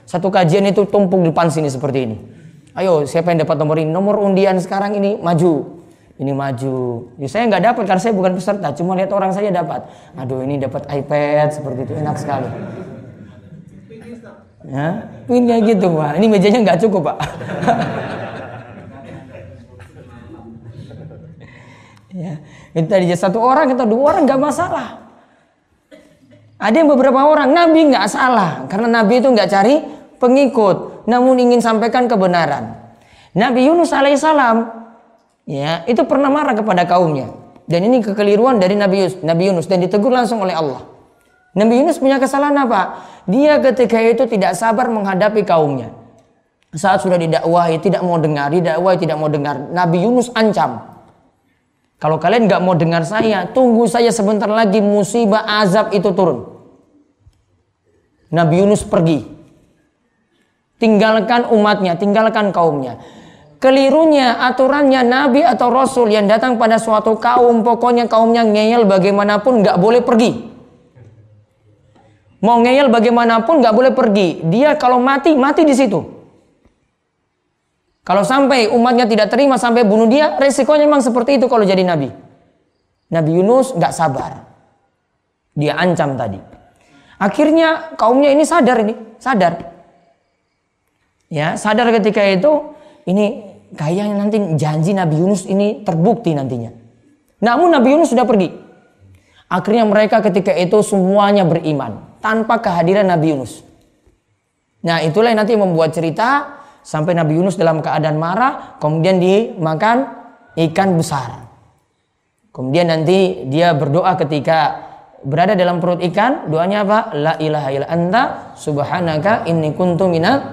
satu kajian itu tumpuk di depan sini seperti ini. Ayo siapa yang dapat nomor ini? Nomor undian sekarang ini maju. Ini maju. Ya, saya nggak dapat karena saya bukan peserta. Cuma lihat orang saya dapat. Aduh ini dapat iPad seperti itu enak sekali. Ya, kayak gitu pak. Ini mejanya nggak cukup pak. ya, itu tadi satu orang atau dua orang nggak masalah. Ada yang beberapa orang Nabi nggak salah karena Nabi itu nggak cari pengikut, namun ingin sampaikan kebenaran. Nabi Yunus alaihissalam ya itu pernah marah kepada kaumnya dan ini kekeliruan dari Nabi Yunus, Nabi Yunus dan ditegur langsung oleh Allah. Nabi Yunus punya kesalahan apa? Dia ketika itu tidak sabar menghadapi kaumnya. Saat sudah didakwahi tidak mau dengar, didakwahi tidak mau dengar. Nabi Yunus ancam. Kalau kalian nggak mau dengar saya, tunggu saya sebentar lagi musibah azab itu turun. Nabi Yunus pergi tinggalkan umatnya, tinggalkan kaumnya. Kelirunya aturannya Nabi atau Rasul yang datang pada suatu kaum, pokoknya kaumnya ngeyel bagaimanapun nggak boleh pergi. Mau ngeyel bagaimanapun nggak boleh pergi. Dia kalau mati, mati di situ. Kalau sampai umatnya tidak terima sampai bunuh dia, resikonya memang seperti itu kalau jadi nabi. Nabi Yunus nggak sabar. Dia ancam tadi. Akhirnya kaumnya ini sadar ini, sadar ya sadar ketika itu ini kayaknya nanti janji Nabi Yunus ini terbukti nantinya. Namun Nabi Yunus sudah pergi. Akhirnya mereka ketika itu semuanya beriman tanpa kehadiran Nabi Yunus. Nah itulah yang nanti membuat cerita sampai Nabi Yunus dalam keadaan marah kemudian dimakan ikan besar. Kemudian nanti dia berdoa ketika berada dalam perut ikan, doanya apa? La ilaha illa anta subhanaka inni kuntu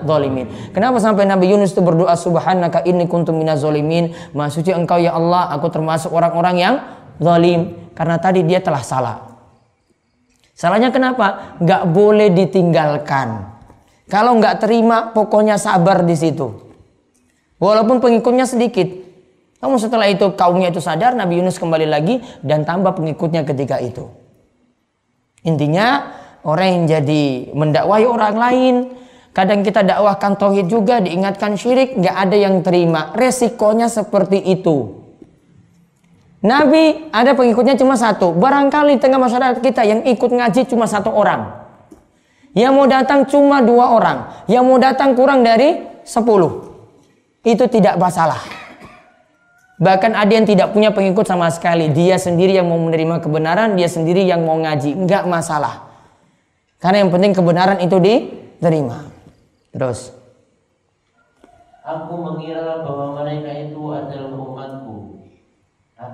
zalimin. Kenapa sampai Nabi Yunus itu berdoa subhanaka inni kuntu minadz zalimin? Suci engkau ya Allah, aku termasuk orang-orang yang zalim karena tadi dia telah salah. Salahnya kenapa? Gak boleh ditinggalkan. Kalau nggak terima, pokoknya sabar di situ. Walaupun pengikutnya sedikit. Namun setelah itu kaumnya itu sadar, Nabi Yunus kembali lagi dan tambah pengikutnya ketika itu. Intinya orang yang jadi mendakwahi orang lain, kadang kita dakwahkan tauhid juga diingatkan syirik, nggak ada yang terima. Resikonya seperti itu. Nabi ada pengikutnya cuma satu. Barangkali tengah masyarakat kita yang ikut ngaji cuma satu orang. Yang mau datang cuma dua orang. Yang mau datang kurang dari sepuluh. Itu tidak masalah. Bahkan ada yang tidak punya pengikut sama sekali. Dia sendiri yang mau menerima kebenaran, dia sendiri yang mau ngaji. Enggak masalah. Karena yang penting kebenaran itu diterima. Terus. Aku mengira bahwa mereka itu adalah umatku.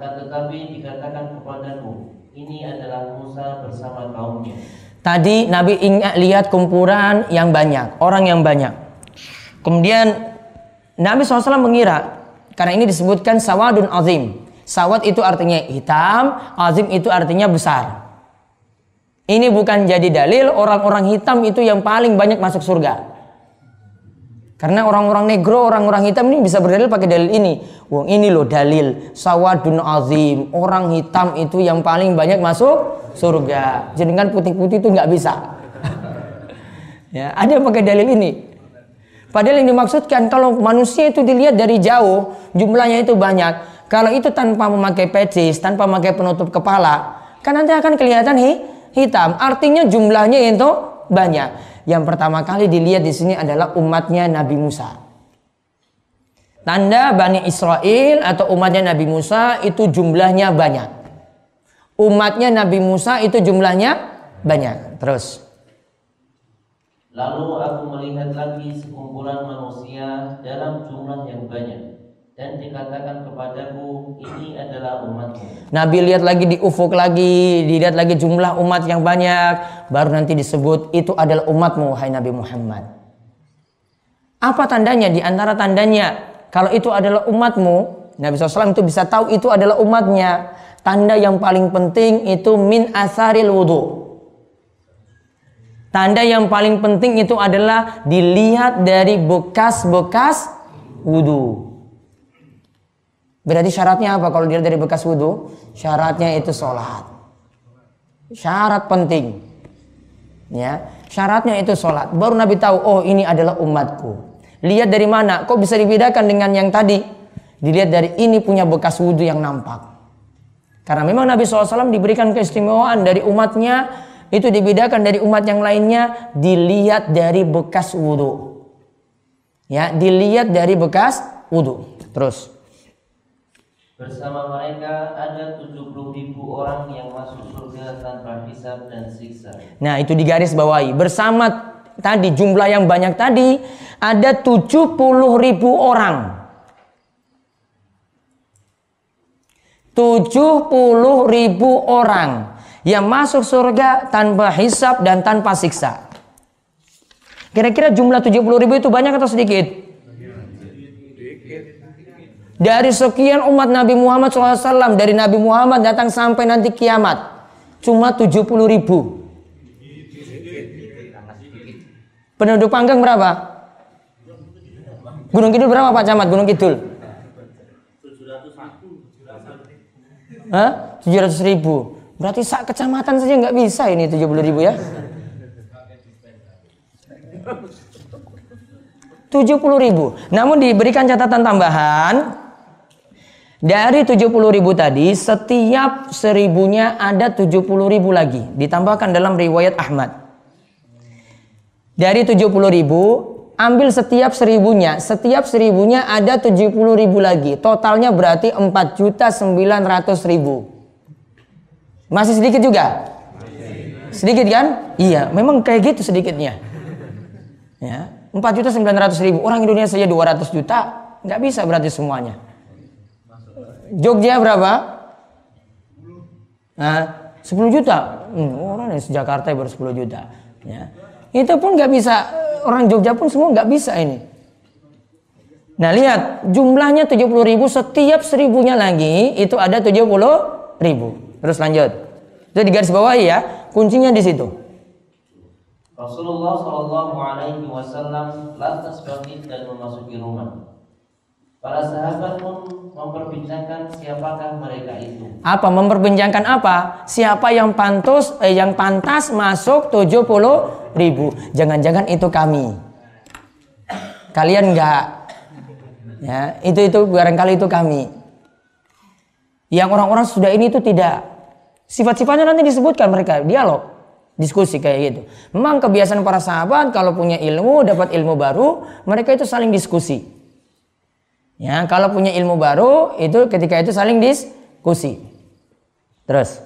Akan tetapi dikatakan kepadaku, ini adalah Musa bersama kaumnya. Tadi Nabi ingat lihat kumpulan yang banyak, orang yang banyak. Kemudian Nabi SAW mengira karena ini disebutkan sawadun azim. Sawad itu artinya hitam, azim itu artinya besar. Ini bukan jadi dalil orang-orang hitam itu yang paling banyak masuk surga. Karena orang-orang negro, orang-orang hitam ini bisa berdalil pakai dalil ini. Wong ini loh dalil sawadun azim. Orang hitam itu yang paling banyak masuk surga. Jadi kan putih-putih itu nggak bisa. ya, ada yang pakai dalil ini. Padahal yang dimaksudkan kalau manusia itu dilihat dari jauh, jumlahnya itu banyak. Kalau itu tanpa memakai pecis, tanpa memakai penutup kepala, kan nanti akan kelihatan hi, hitam. Artinya jumlahnya itu banyak. Yang pertama kali dilihat di sini adalah umatnya Nabi Musa. Tanda Bani Israel atau umatnya Nabi Musa itu jumlahnya banyak. Umatnya Nabi Musa itu jumlahnya banyak. Terus. Lalu aku melihat lagi sekumpulan manusia dalam jumlah yang banyak dan dikatakan kepadaku ini adalah umatmu. Nabi lihat lagi di ufuk lagi, dilihat lagi jumlah umat yang banyak, baru nanti disebut itu adalah umatmu, hai Nabi Muhammad. Apa tandanya? Di antara tandanya kalau itu adalah umatmu, Nabi SAW itu bisa tahu itu adalah umatnya. Tanda yang paling penting itu min asaril wudhu. Tanda yang paling penting itu adalah dilihat dari bekas-bekas wudhu. Berarti syaratnya apa kalau dilihat dari bekas wudhu? Syaratnya itu sholat. Syarat penting. Ya, syaratnya itu sholat. Baru Nabi tahu, oh ini adalah umatku. Lihat dari mana? Kok bisa dibedakan dengan yang tadi? Dilihat dari ini punya bekas wudhu yang nampak. Karena memang Nabi SAW diberikan keistimewaan dari umatnya itu dibedakan dari umat yang lainnya dilihat dari bekas wudhu. Ya, dilihat dari bekas wudhu. Terus. Bersama mereka ada 70 ribu orang yang masuk surga tanpa hisab dan siksa. Nah, itu digaris bawahi. Bersama tadi jumlah yang banyak tadi ada 70 ribu orang. 70 ribu orang yang masuk surga tanpa hisap dan tanpa siksa. Kira-kira jumlah 70 ribu itu banyak atau sedikit? Dari sekian umat Nabi Muhammad SAW, dari Nabi Muhammad datang sampai nanti kiamat, cuma 70 ribu. Penduduk Panggang berapa? Gunung Kidul berapa Pak Camat? Gunung Kidul? Hah? 700 ribu. Berarti sak kecamatan saja nggak bisa ini 70 ribu ya? 70 ribu. Namun diberikan catatan tambahan. Dari 70 ribu tadi, setiap seribunya ada 70 ribu lagi. Ditambahkan dalam riwayat Ahmad. Dari 70 ribu, ambil setiap seribunya. Setiap seribunya ada 70 ribu lagi. Totalnya berarti 4 juta 900 ribu. Masih sedikit juga? Sedikit kan? Iya, memang kayak gitu sedikitnya. Ya, 4 juta 900 ribu. Orang Indonesia saja 200 juta, nggak bisa berarti semuanya. Jogja berapa? Nah, 10 juta. Hmm, orang dari Jakarta baru 10 juta. Ya. Itu pun nggak bisa orang Jogja pun semua nggak bisa ini. Nah lihat jumlahnya 70 ribu setiap seribunya lagi itu ada 70 ribu. Terus lanjut. Itu di garis bawah ya kuncinya di situ. Rasulullah Shallallahu Alaihi Wasallam lantas bangkit dan memasuki rumah. Para sahabat pun memperbincangkan siapakah mereka itu. Apa memperbincangkan apa? Siapa yang pantas eh, yang pantas masuk 70 ribu? Jangan-jangan itu kami. Kalian enggak? Ya, itu itu barangkali itu kami. Yang orang-orang sudah ini itu tidak. Sifat-sifatnya nanti disebutkan mereka dialog, diskusi kayak gitu. Memang kebiasaan para sahabat kalau punya ilmu, dapat ilmu baru, mereka itu saling diskusi. Ya, kalau punya ilmu baru itu ketika itu saling diskusi. Terus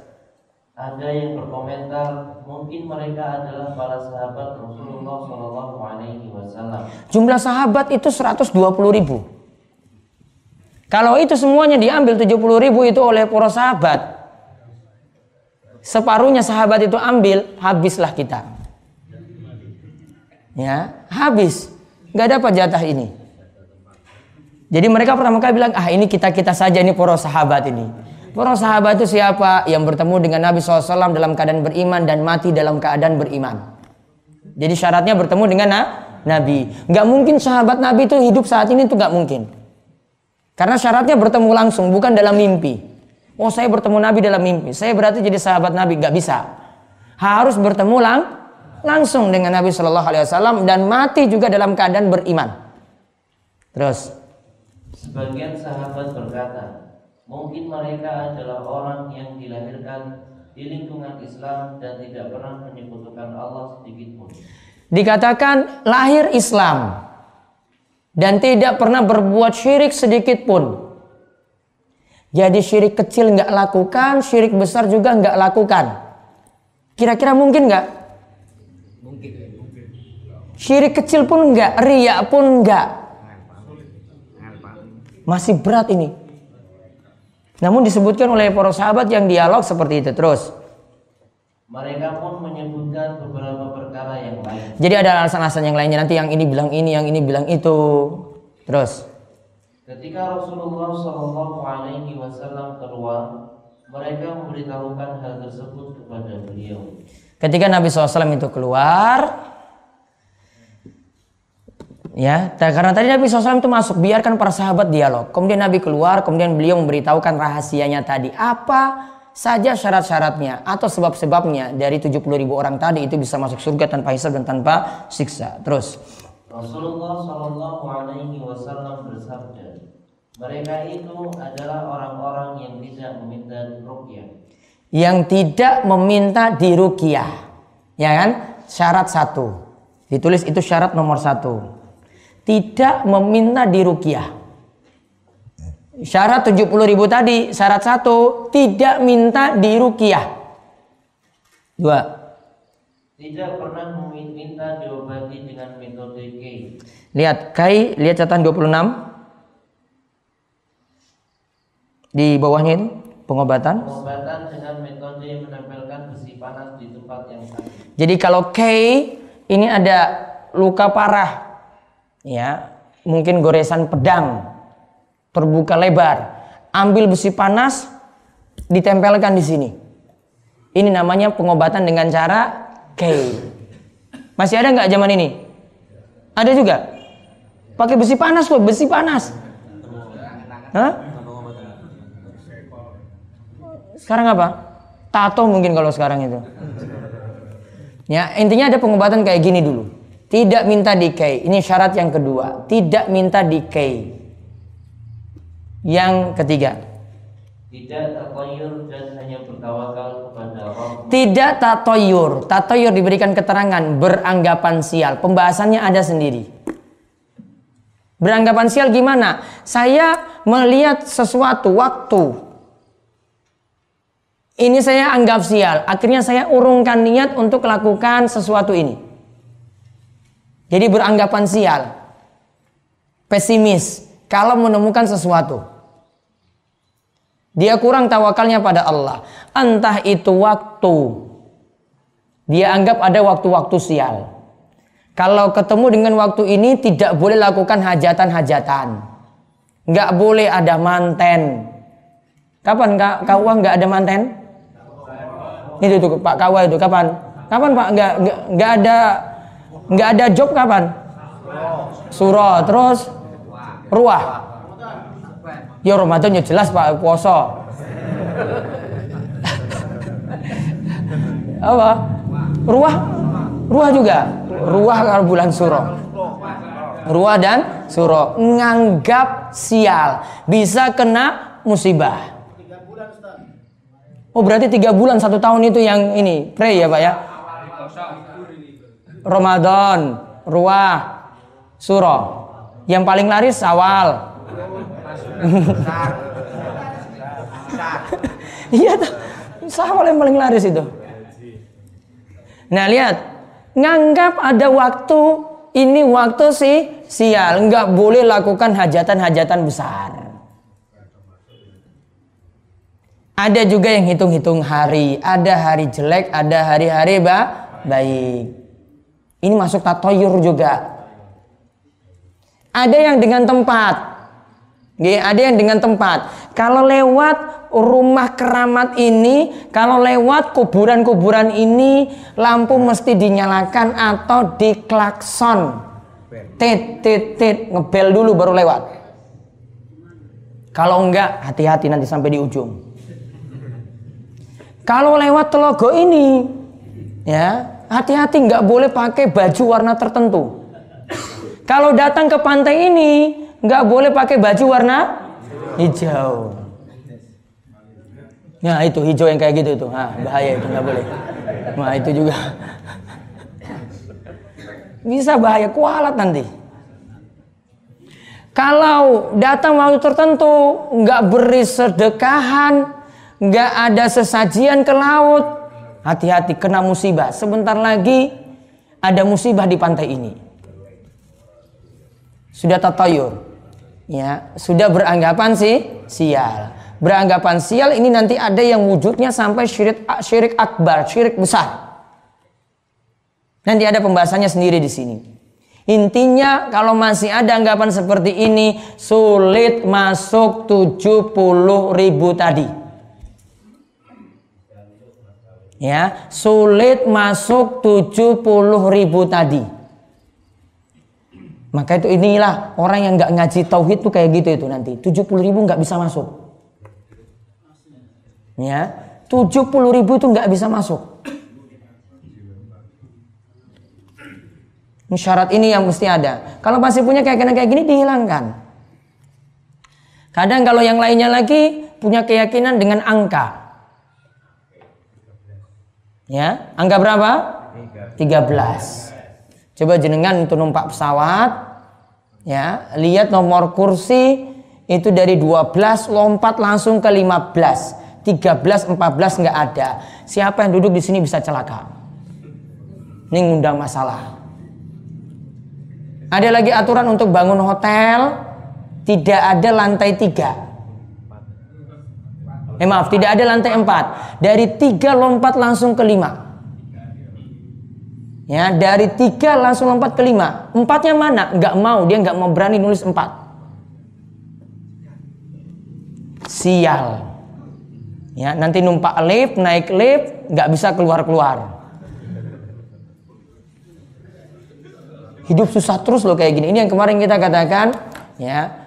ada yang berkomentar mungkin mereka adalah para sahabat Rasulullah Shallallahu Alaihi Wasallam. Jumlah sahabat itu 120 ribu. Kalau itu semuanya diambil 70 ribu itu oleh para sahabat, separuhnya sahabat itu ambil, habislah kita. Ya, habis. Gak dapat jatah ini. Jadi mereka pertama kali bilang, ah ini kita-kita saja ini para sahabat ini. Para sahabat itu siapa? Yang bertemu dengan Nabi SAW dalam keadaan beriman dan mati dalam keadaan beriman. Jadi syaratnya bertemu dengan Nabi. Gak mungkin sahabat Nabi itu hidup saat ini itu gak mungkin. Karena syaratnya bertemu langsung, bukan dalam mimpi. Oh saya bertemu Nabi dalam mimpi. Saya berarti jadi sahabat Nabi. Gak bisa. Harus bertemu lang langsung dengan Nabi Shallallahu Alaihi Wasallam dan mati juga dalam keadaan beriman. Terus. Sebagian sahabat berkata, mungkin mereka adalah orang yang dilahirkan di lingkungan Islam dan tidak pernah menyebutkan Allah sedikit pun. Dikatakan lahir Islam dan tidak pernah berbuat syirik sedikit pun. Jadi syirik kecil nggak lakukan, syirik besar juga nggak lakukan. Kira-kira mungkin nggak? Mungkin. Syirik kecil pun nggak, riak pun nggak. Masih berat ini. Namun disebutkan oleh para sahabat yang dialog seperti itu terus. Mereka pun menyebutkan beberapa perkara yang lain. Jadi ada alasan-alasan yang lainnya nanti yang ini bilang ini, yang ini bilang itu. Terus. Ketika Rasulullah Shallallahu Alaihi Wasallam keluar, mereka memberitahukan hal tersebut kepada beliau. Ketika Nabi SAW itu keluar, Ya, karena tadi Nabi SAW itu masuk, biarkan para sahabat dialog. Kemudian Nabi keluar, kemudian beliau memberitahukan rahasianya tadi. Apa saja syarat-syaratnya atau sebab-sebabnya dari 70 ribu orang tadi itu bisa masuk surga tanpa hisab dan tanpa siksa. Terus. Rasulullah Shallallahu Alaihi Wasallam bersabda, mereka itu adalah orang-orang yang tidak meminta rukyah. Yang tidak meminta dirukyah, ya kan? Syarat satu. Ditulis itu syarat nomor satu tidak meminta dirukiah. Syarat 70 ribu tadi, syarat satu, tidak minta dirukiah. Dua. Tidak pernah meminta diobati dengan metode K. Lihat, Kai, lihat catatan 26. Di bawahnya itu, pengobatan. Pengobatan dengan metode menempelkan besi panas di tempat yang sakit. Jadi kalau K, ini ada luka parah ya mungkin goresan pedang terbuka lebar ambil besi panas ditempelkan di sini. Ini namanya pengobatan dengan cara K masih ada nggak zaman ini? Ada juga? Pakai besi panas kok besi panas. Hah? sekarang apa? Tato mungkin kalau sekarang itu. Ya intinya ada pengobatan kayak gini dulu tidak minta dikei. Ini syarat yang kedua. Tidak minta dikei. Yang ketiga. Tidak tatoyur dan hanya bertawakal kepada Allah. Tidak tatoyur. Tatoyur diberikan keterangan beranggapan sial. Pembahasannya ada sendiri. Beranggapan sial gimana? Saya melihat sesuatu waktu. Ini saya anggap sial. Akhirnya saya urungkan niat untuk lakukan sesuatu ini. Jadi beranggapan sial. Pesimis kalau menemukan sesuatu. Dia kurang tawakalnya pada Allah. Entah itu waktu. Dia anggap ada waktu-waktu sial. Kalau ketemu dengan waktu ini tidak boleh lakukan hajatan-hajatan. Nggak boleh ada manten. Kapan Kak Kawa nggak ada manten? Itu tuh Pak Kawa itu kapan? Kapan Pak nggak nggak ada nggak ada job kapan? Surah terus ruah. Ya Ramadan ya jelas Pak puasa. Apa? Ruah? Ruah juga. Ruah kalau bulan surah. Ruah dan surah nganggap sial bisa kena musibah. Oh berarti tiga bulan satu tahun itu yang ini pray ya pak ya? Ramadan, Ruah, Surah. Yang paling laris awal. Iya Sawal yang paling laris itu. Nah lihat, nganggap ada waktu ini waktu sih sial, nggak boleh lakukan hajatan-hajatan besar. Ada juga yang hitung-hitung hari, ada hari jelek, ada hari-hari baik. Ini masuk tatoyur juga. Ada yang dengan tempat. Ada yang dengan tempat. Kalau lewat rumah keramat ini, kalau lewat kuburan-kuburan ini, lampu mesti dinyalakan atau diklakson. Tit, tit, tit, ngebel dulu baru lewat. Kalau enggak, hati-hati nanti sampai di ujung. Kalau lewat telogo ini, ya, hati-hati nggak boleh pakai baju warna tertentu. Kalau datang ke pantai ini nggak boleh pakai baju warna hijau. Nah itu hijau yang kayak gitu itu, nah, bahaya itu nggak boleh. Nah itu juga bisa bahaya kualat nanti. Kalau datang waktu tertentu nggak beri sedekahan, nggak ada sesajian ke laut, hati-hati kena musibah. Sebentar lagi ada musibah di pantai ini. Sudah tatayur, ya sudah beranggapan sih sial. Beranggapan sial ini nanti ada yang wujudnya sampai syirik syirik akbar, syirik besar. Nanti ada pembahasannya sendiri di sini. Intinya kalau masih ada anggapan seperti ini sulit masuk 70 ribu tadi. Ya, sulit masuk 70 ribu tadi. Maka itu inilah orang yang nggak ngaji tauhid tuh kayak gitu itu nanti 70 ribu nggak bisa masuk. Ya, 70 ribu itu nggak bisa masuk. Syarat ini yang mesti ada. Kalau masih punya keyakinan kayak gini dihilangkan. Kadang kalau yang lainnya lagi punya keyakinan dengan angka. Ya, angka berapa? 13. Coba jenengan untuk numpak pesawat, ya, lihat nomor kursi itu dari 12 lompat langsung ke 15. 13, 14 nggak ada. Siapa yang duduk di sini bisa celaka. Ini ngundang masalah. Ada lagi aturan untuk bangun hotel tidak ada lantai tiga. Eh maaf, tidak ada lantai empat. Dari tiga lompat langsung ke lima. Ya, dari tiga langsung lompat ke lima. Empatnya mana? Gak mau, dia gak mau berani nulis empat. Sial. Ya, nanti numpak lift, naik lift, gak bisa keluar-keluar. hidup susah terus loh kayak gini. Ini yang kemarin kita katakan, ya.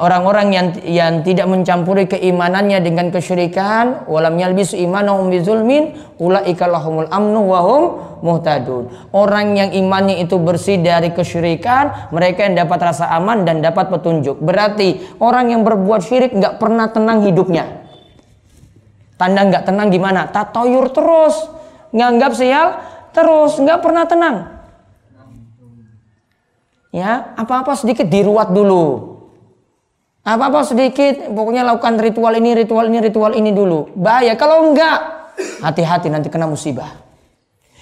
Orang-orang yang yang tidak mencampuri keimanannya dengan kesyirikan, walam yalbisu imanahum bizulmin, ulaika lahumul amnu wa hum muhtadun. Orang yang imannya itu bersih dari kesyirikan, mereka yang dapat rasa aman dan dapat petunjuk. Berarti orang yang berbuat syirik nggak pernah tenang hidupnya. Tanda nggak tenang gimana? Tatoyur terus, nganggap sial terus, nggak pernah tenang. Ya, apa-apa sedikit diruat dulu. Apa-apa sedikit, pokoknya lakukan ritual ini, ritual ini, ritual ini dulu. Bahaya. Kalau enggak, hati-hati nanti kena musibah.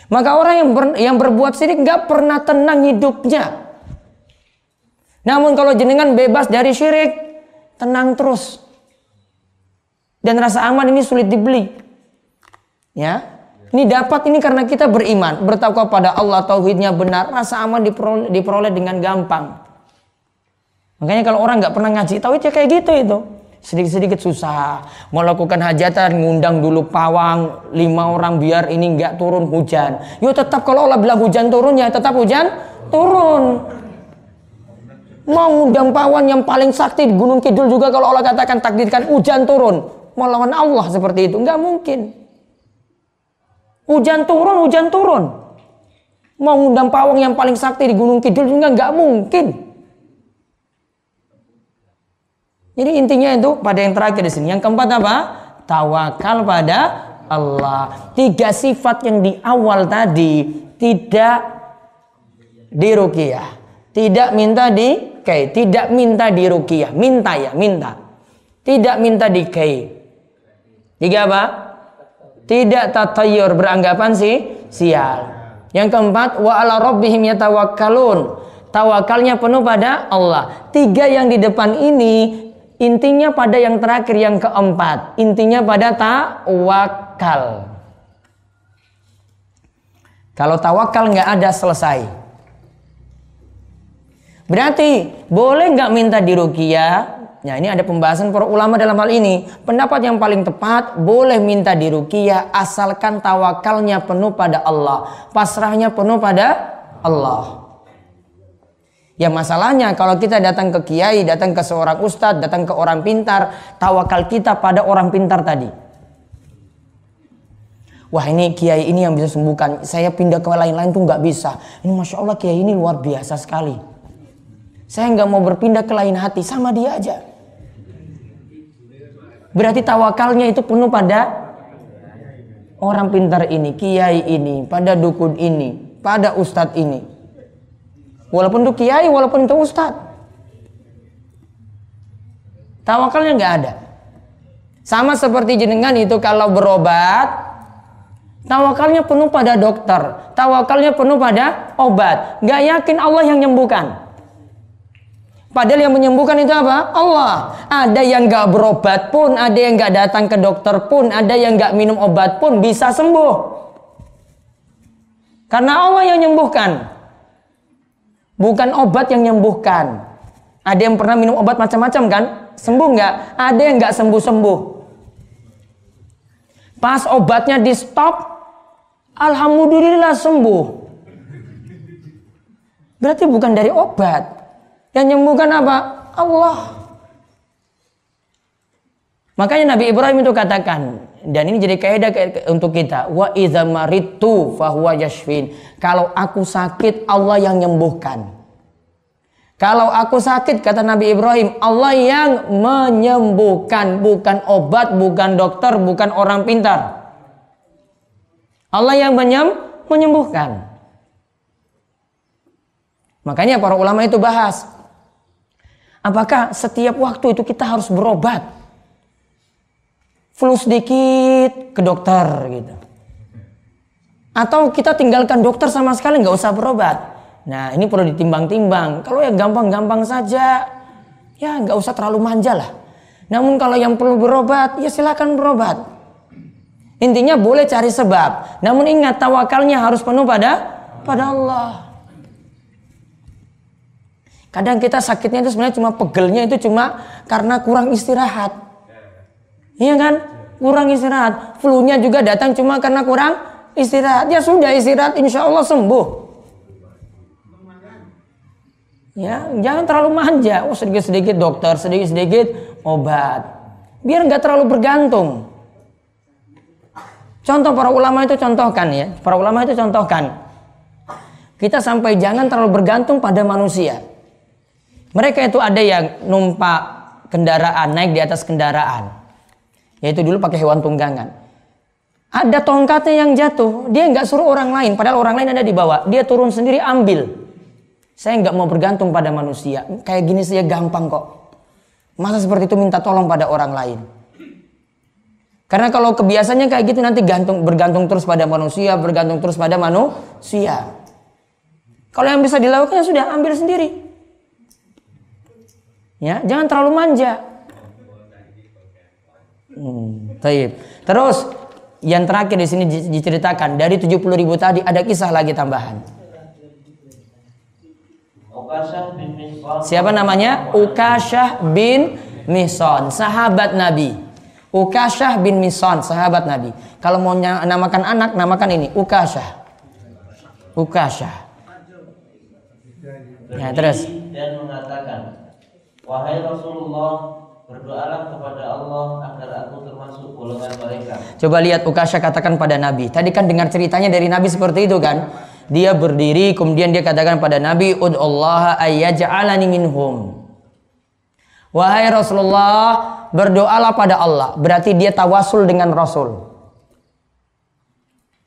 Maka orang yang ber, yang berbuat syirik enggak pernah tenang hidupnya. Namun kalau jenengan bebas dari syirik, tenang terus. Dan rasa aman ini sulit dibeli. Ya, ini dapat ini karena kita beriman, bertakwa pada Allah, tauhidnya benar, rasa aman diperoleh, diperoleh dengan gampang. Makanya kalau orang nggak pernah ngaji tauhid ya kayak gitu itu. Sedikit-sedikit susah. Mau lakukan hajatan, ngundang dulu pawang lima orang biar ini nggak turun hujan. Yo tetap kalau Allah bilang hujan turun ya tetap hujan turun. Mau ngundang pawang yang paling sakti di Gunung Kidul juga kalau Allah katakan takdirkan hujan turun. Melawan Allah seperti itu nggak mungkin. Hujan turun, hujan turun. Mau ngundang pawang yang paling sakti di Gunung Kidul juga nggak mungkin. Jadi intinya itu pada yang terakhir di sini. Yang keempat apa? Tawakal pada Allah. Tiga sifat yang di awal tadi tidak dirukiah. Tidak minta di kai, tidak minta di rukiah, minta ya, minta. Tidak minta di kai. Tiga apa? Tidak tatayur beranggapan sih sial. Yang keempat, wa ala rabbihim yatawakkalun. Tawakalnya penuh pada Allah. Tiga yang di depan ini intinya pada yang terakhir yang keempat. Intinya pada tawakal. Kalau tawakal nggak ada selesai. Berarti boleh nggak minta dirukia Nah ini ada pembahasan para ulama dalam hal ini. Pendapat yang paling tepat boleh minta diruqyah asalkan tawakalnya penuh pada Allah, pasrahnya penuh pada Allah. Ya masalahnya kalau kita datang ke kiai, datang ke seorang ustadz, datang ke orang pintar, tawakal kita pada orang pintar tadi. Wah ini kiai ini yang bisa sembuhkan. Saya pindah ke lain-lain tuh nggak bisa. Ini masya Allah kiai ini luar biasa sekali. Saya nggak mau berpindah ke lain hati sama dia aja. Berarti tawakalnya itu penuh pada orang pintar ini, kiai ini, pada dukun ini, pada ustadz ini. Walaupun itu kiai, walaupun itu ustadz. Tawakalnya nggak ada. Sama seperti jenengan itu kalau berobat, Tawakalnya penuh pada dokter, tawakalnya penuh pada obat. Gak yakin Allah yang menyembuhkan. Padahal yang menyembuhkan itu apa? Allah. Ada yang gak berobat pun, ada yang gak datang ke dokter pun, ada yang gak minum obat pun bisa sembuh. Karena Allah yang menyembuhkan. Bukan obat yang menyembuhkan. Ada yang pernah minum obat macam-macam kan? Sembuh nggak? Ada yang nggak sembuh-sembuh. Pas obatnya di stop, Alhamdulillah sembuh. Berarti bukan dari obat. Yang menyembuhkan apa? Allah. Makanya Nabi Ibrahim itu katakan dan ini jadi kaidah untuk kita wa idza maritu fahuwa yashfin. Kalau aku sakit Allah yang menyembuhkan. Kalau aku sakit kata Nabi Ibrahim Allah yang menyembuhkan bukan obat, bukan dokter, bukan orang pintar. Allah yang menyem, menyembuhkan. Makanya para ulama itu bahas. Apakah setiap waktu itu kita harus berobat? Flu sedikit ke dokter gitu. Atau kita tinggalkan dokter sama sekali nggak usah berobat. Nah ini perlu ditimbang-timbang. Kalau ya gampang-gampang saja, ya nggak usah terlalu manja lah. Namun kalau yang perlu berobat, ya silakan berobat. Intinya boleh cari sebab. Namun ingat tawakalnya harus penuh pada pada Allah. Kadang kita sakitnya itu sebenarnya cuma pegelnya itu cuma karena kurang istirahat. Iya kan? Kurang istirahat. Flu-nya juga datang cuma karena kurang istirahat. Ya sudah istirahat insya Allah sembuh. Ya, jangan terlalu manja. Oh sedikit-sedikit dokter, sedikit-sedikit obat. Biar nggak terlalu bergantung. Contoh para ulama itu contohkan ya. Para ulama itu contohkan. Kita sampai jangan terlalu bergantung pada manusia. Mereka itu ada yang numpak kendaraan, naik di atas kendaraan. Yaitu dulu pakai hewan tunggangan. Ada tongkatnya yang jatuh, dia nggak suruh orang lain, padahal orang lain ada di bawah. Dia turun sendiri ambil. Saya nggak mau bergantung pada manusia. Kayak gini saya gampang kok. Masa seperti itu minta tolong pada orang lain. Karena kalau kebiasaannya kayak gitu nanti gantung bergantung terus pada manusia, bergantung terus pada manusia. Kalau yang bisa dilakukan ya sudah ambil sendiri. Ya, jangan terlalu manja. Hmm, taib. Terus yang terakhir di sini diceritakan dari 70 ribu tadi ada kisah lagi tambahan. Siapa namanya? Ukasyah bin Mihson, sahabat Nabi. Ukasyah bin Mison, sahabat Nabi. Kalau mau namakan anak, namakan ini Ukasyah. Ukasyah. Ya, terus. Dan mengatakan, Wahai Rasulullah, berdoalah kepada Allah agar aku termasuk golongan mereka. Coba lihat Ukasyah katakan pada Nabi. Tadi kan dengar ceritanya dari Nabi seperti itu kan? Dia berdiri, kemudian dia katakan pada Nabi, Ud'ullaha ayyaj'alani minhum. Wahai Rasulullah, berdoalah pada Allah. Berarti dia tawasul dengan Rasul.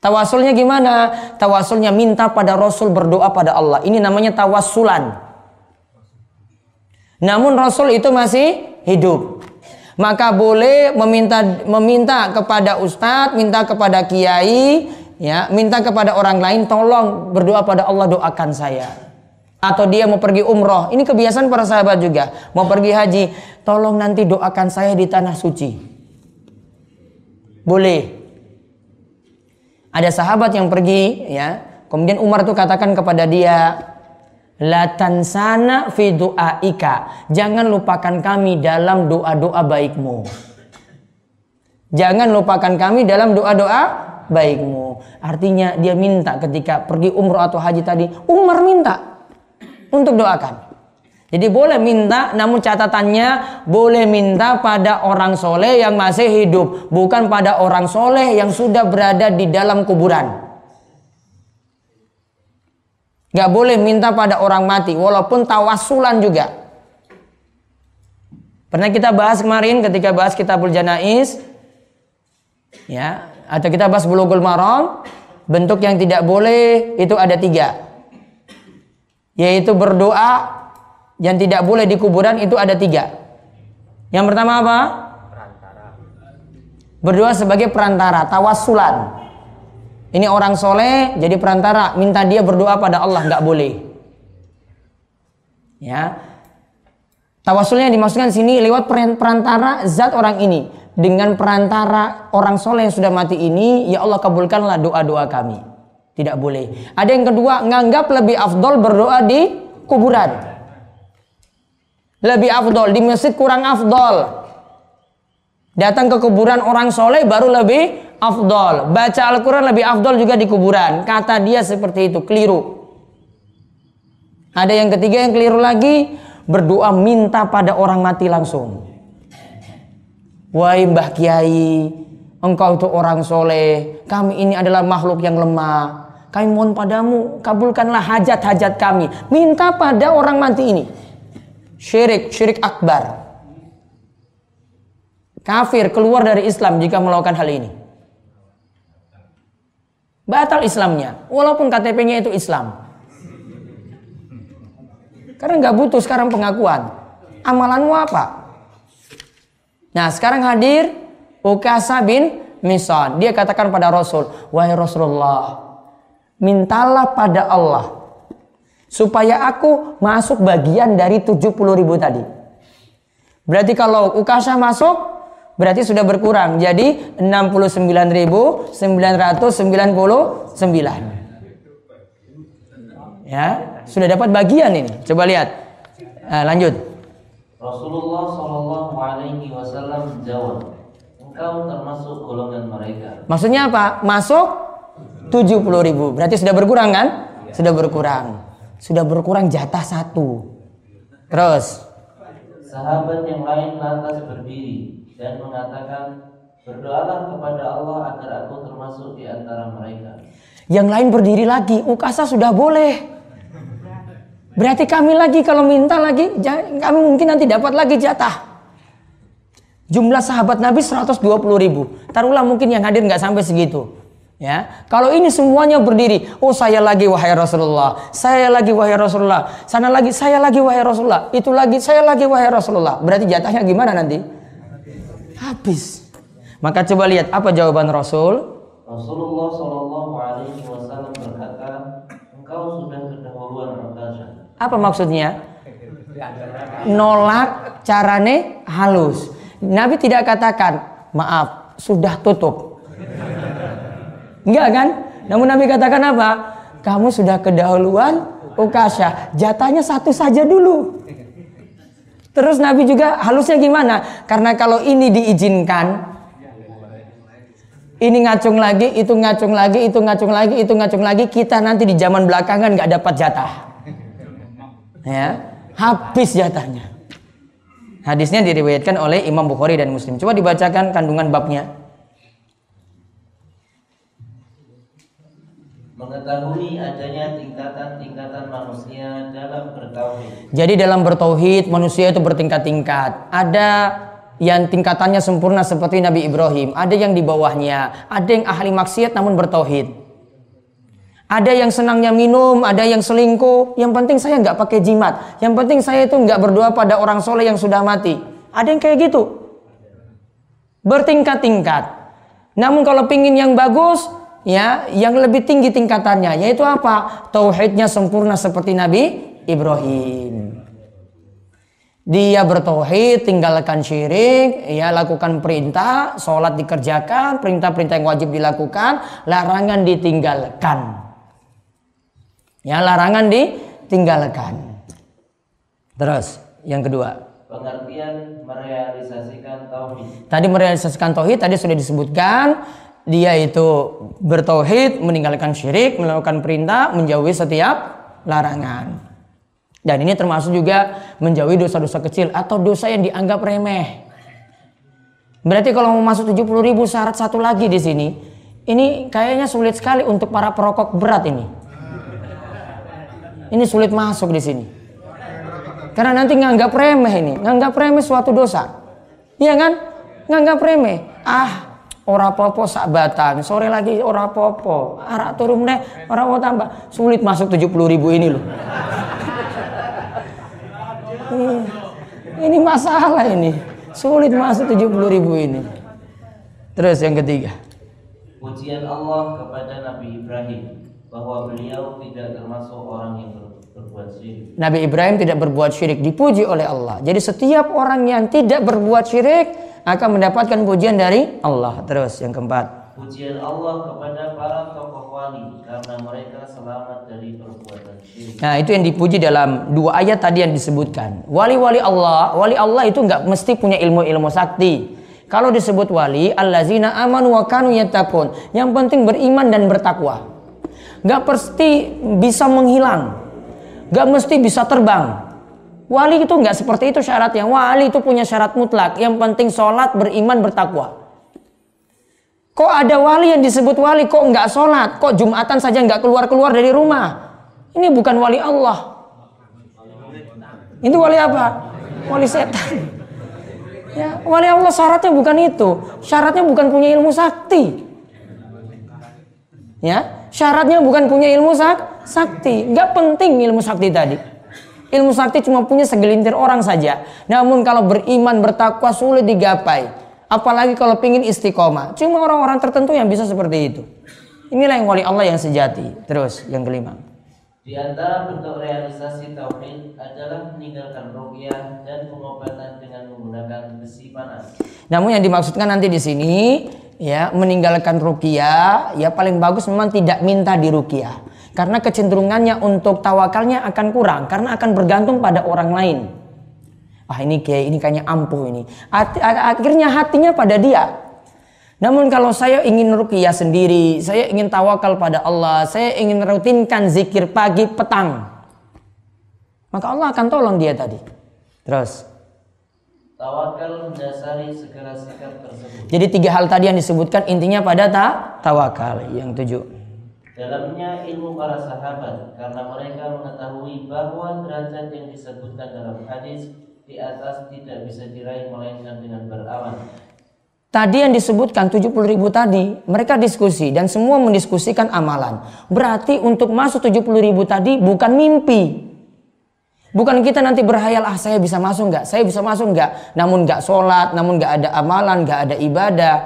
Tawasulnya gimana? Tawasulnya minta pada Rasul berdoa pada Allah. Ini namanya tawasulan. Namun Rasul itu masih hidup. Maka boleh meminta meminta kepada ustadz, minta kepada kiai, ya, minta kepada orang lain tolong berdoa pada Allah doakan saya atau dia mau pergi umroh. Ini kebiasaan para sahabat juga. Mau pergi haji, tolong nanti doakan saya di tanah suci. Boleh. Ada sahabat yang pergi, ya. Kemudian Umar tuh katakan kepada dia, La tansana fi du'aika. Jangan lupakan kami dalam doa-doa baikmu. Jangan lupakan kami dalam doa-doa baikmu. Artinya dia minta ketika pergi umroh atau haji tadi, Umar minta untuk doakan. Jadi boleh minta, namun catatannya boleh minta pada orang soleh yang masih hidup, bukan pada orang soleh yang sudah berada di dalam kuburan. Gak boleh minta pada orang mati, walaupun tawasulan juga. Pernah kita bahas kemarin ketika bahas kitabul janais, ya, atau kita bahas bulughul maram, bentuk yang tidak boleh itu ada tiga, yaitu berdoa yang tidak boleh di kuburan itu ada tiga. Yang pertama apa? Berdoa sebagai perantara, tawasulan. Ini orang soleh jadi perantara, minta dia berdoa pada Allah nggak boleh. Ya, tawasulnya dimaksudkan sini lewat perantara zat orang ini dengan perantara orang soleh yang sudah mati ini, ya Allah kabulkanlah doa doa kami. Tidak boleh. Ada yang kedua, nganggap lebih afdol berdoa di kuburan lebih afdol di masjid kurang afdol datang ke kuburan orang soleh baru lebih afdol baca Al-Quran lebih afdol juga di kuburan kata dia seperti itu keliru ada yang ketiga yang keliru lagi berdoa minta pada orang mati langsung Wahai Mbah Kiai, engkau itu orang soleh, kami ini adalah makhluk yang lemah. Kami mohon padamu, kabulkanlah hajat-hajat kami. Minta pada orang mati ini syirik, syirik akbar. Kafir keluar dari Islam jika melakukan hal ini. Batal Islamnya, walaupun KTP-nya itu Islam. Karena nggak butuh sekarang pengakuan. Amalanmu apa? Nah sekarang hadir Ukasa bin Mison. Dia katakan pada Rasul, Wahai Rasulullah, mintalah pada Allah supaya aku masuk bagian dari 70 ribu tadi. Berarti kalau Ukasha masuk berarti sudah berkurang jadi 69.999. Ya, sudah dapat bagian ini. Coba lihat. Nah, lanjut. Rasulullah Shallallahu Alaihi Wasallam jawab, engkau termasuk golongan mereka. Maksudnya apa? Masuk 70 ribu. Berarti sudah berkurang kan? Sudah berkurang sudah berkurang jatah satu. Terus. Sahabat yang lain lantas berdiri dan mengatakan, berdoalah kepada Allah agar aku termasuk di antara mereka. Yang lain berdiri lagi, ukasa sudah boleh. Berarti kami lagi kalau minta lagi, kami mungkin nanti dapat lagi jatah. Jumlah sahabat Nabi 120 ribu. Taruhlah mungkin yang hadir nggak sampai segitu. Ya, kalau ini semuanya berdiri, oh saya lagi wahai Rasulullah, saya lagi wahai Rasulullah, sana lagi saya lagi wahai Rasulullah, itu lagi saya lagi wahai Rasulullah. Berarti jatahnya gimana nanti? Habis. Maka coba lihat apa jawaban Rasul. Rasulullah Shallallahu Alaihi Wasallam berkata, engkau sudah kedahuluan Apa maksudnya? Nolak carane halus. Nabi tidak katakan, maaf, sudah tutup Enggak kan? Namun Nabi katakan apa? Kamu sudah kedahuluan Ukasha. Jatahnya satu saja dulu. Terus Nabi juga halusnya gimana? Karena kalau ini diizinkan, ini ngacung lagi, itu ngacung lagi, itu ngacung lagi, itu ngacung lagi, kita nanti di zaman belakangan nggak dapat jatah. Ya, habis jatahnya. Hadisnya diriwayatkan oleh Imam Bukhari dan Muslim. Coba dibacakan kandungan babnya. Mengetahui adanya tingkatan-tingkatan manusia dalam bertauhid. Jadi dalam bertauhid manusia itu bertingkat-tingkat. Ada yang tingkatannya sempurna seperti Nabi Ibrahim, ada yang di bawahnya, ada yang ahli maksiat namun bertauhid. Ada yang senangnya minum, ada yang selingkuh. Yang penting saya nggak pakai jimat. Yang penting saya itu nggak berdoa pada orang soleh yang sudah mati. Ada yang kayak gitu. Bertingkat-tingkat. Namun kalau pingin yang bagus, ya yang lebih tinggi tingkatannya yaitu apa? Tauhidnya sempurna seperti Nabi Ibrahim. Dia bertauhid, tinggalkan syirik, ya lakukan perintah, sholat dikerjakan, perintah-perintah yang wajib dilakukan, larangan ditinggalkan. Ya larangan ditinggalkan. Terus yang kedua. Pengertian merealisasikan tauhid. Tadi merealisasikan tauhid tadi sudah disebutkan dia itu bertauhid, meninggalkan syirik, melakukan perintah, menjauhi setiap larangan. Dan ini termasuk juga menjauhi dosa-dosa kecil atau dosa yang dianggap remeh. Berarti kalau mau masuk 70 ribu syarat satu lagi di sini, ini kayaknya sulit sekali untuk para perokok berat ini. Ini sulit masuk di sini. Karena nanti nganggap remeh ini, nganggap remeh suatu dosa. Iya kan? Nganggap remeh. Ah, ora popo sak batang, sore lagi ora popo, arak turun deh, ora mau tambah. Sulit masuk 70 ribu ini loh. Ini masalah ini. Sulit masuk 70 ribu ini. Terus yang ketiga. Pujian Allah kepada Nabi Ibrahim bahwa beliau tidak termasuk orang yang berbuat syirik. Nabi Ibrahim tidak berbuat syirik dipuji oleh Allah. Jadi setiap orang yang tidak berbuat syirik akan mendapatkan pujian dari Allah. Terus yang keempat. Pujian Allah kepada para tokoh wali karena mereka selamat dari perbuatan syirik. Nah itu yang dipuji dalam dua ayat tadi yang disebutkan. Wali-wali Allah, wali Allah itu nggak mesti punya ilmu-ilmu sakti. Kalau disebut wali, allazina amanu wa kanu yattaqun. Yang penting beriman dan bertakwa. Gak pasti bisa menghilang. Gak mesti bisa terbang. Wali itu nggak seperti itu syaratnya. Wali itu punya syarat mutlak. Yang penting sholat, beriman, bertakwa. Kok ada wali yang disebut wali kok nggak sholat? Kok jumatan saja nggak keluar-keluar dari rumah? Ini bukan wali Allah. Itu wali apa? Wali setan. Ya, wali Allah syaratnya bukan itu. Syaratnya bukan punya ilmu sakti. Ya, syaratnya bukan punya ilmu sak sakti. Nggak penting ilmu sakti tadi. Ilmu sakti cuma punya segelintir orang saja. Namun kalau beriman bertakwa sulit digapai. Apalagi kalau pingin istiqomah. Cuma orang-orang tertentu yang bisa seperti itu. Inilah yang wali Allah yang sejati. Terus yang kelima. Di antara bentuk realisasi tauhid adalah meninggalkan ruqyah dan pengobatan dengan menggunakan besi panas. Namun yang dimaksudkan nanti di sini ya meninggalkan ruqyah ya paling bagus memang tidak minta di ruqyah. Karena kecenderungannya untuk tawakalnya akan kurang karena akan bergantung pada orang lain ah ini kayak ini kayaknya ampuh ini. Akhirnya hatinya pada dia. Namun kalau saya ingin ruqyah sendiri, saya ingin tawakal pada Allah, saya ingin rutinkan zikir pagi petang. Maka Allah akan tolong dia tadi. Terus. Tawakal mendasari segala sikap tersebut. Jadi tiga hal tadi yang disebutkan intinya pada ta tawakal. Yang tujuh. Dalamnya ilmu para sahabat karena mereka mengetahui bahwa derajat yang disebutkan dalam hadis di atas tidak bisa diraih melainkan dengan beramal. Tadi yang disebutkan 70 ribu tadi, mereka diskusi dan semua mendiskusikan amalan. Berarti untuk masuk 70 ribu tadi bukan mimpi. Bukan kita nanti berhayal, ah saya bisa masuk nggak, saya bisa masuk nggak. Namun nggak sholat, namun nggak ada amalan, nggak ada ibadah,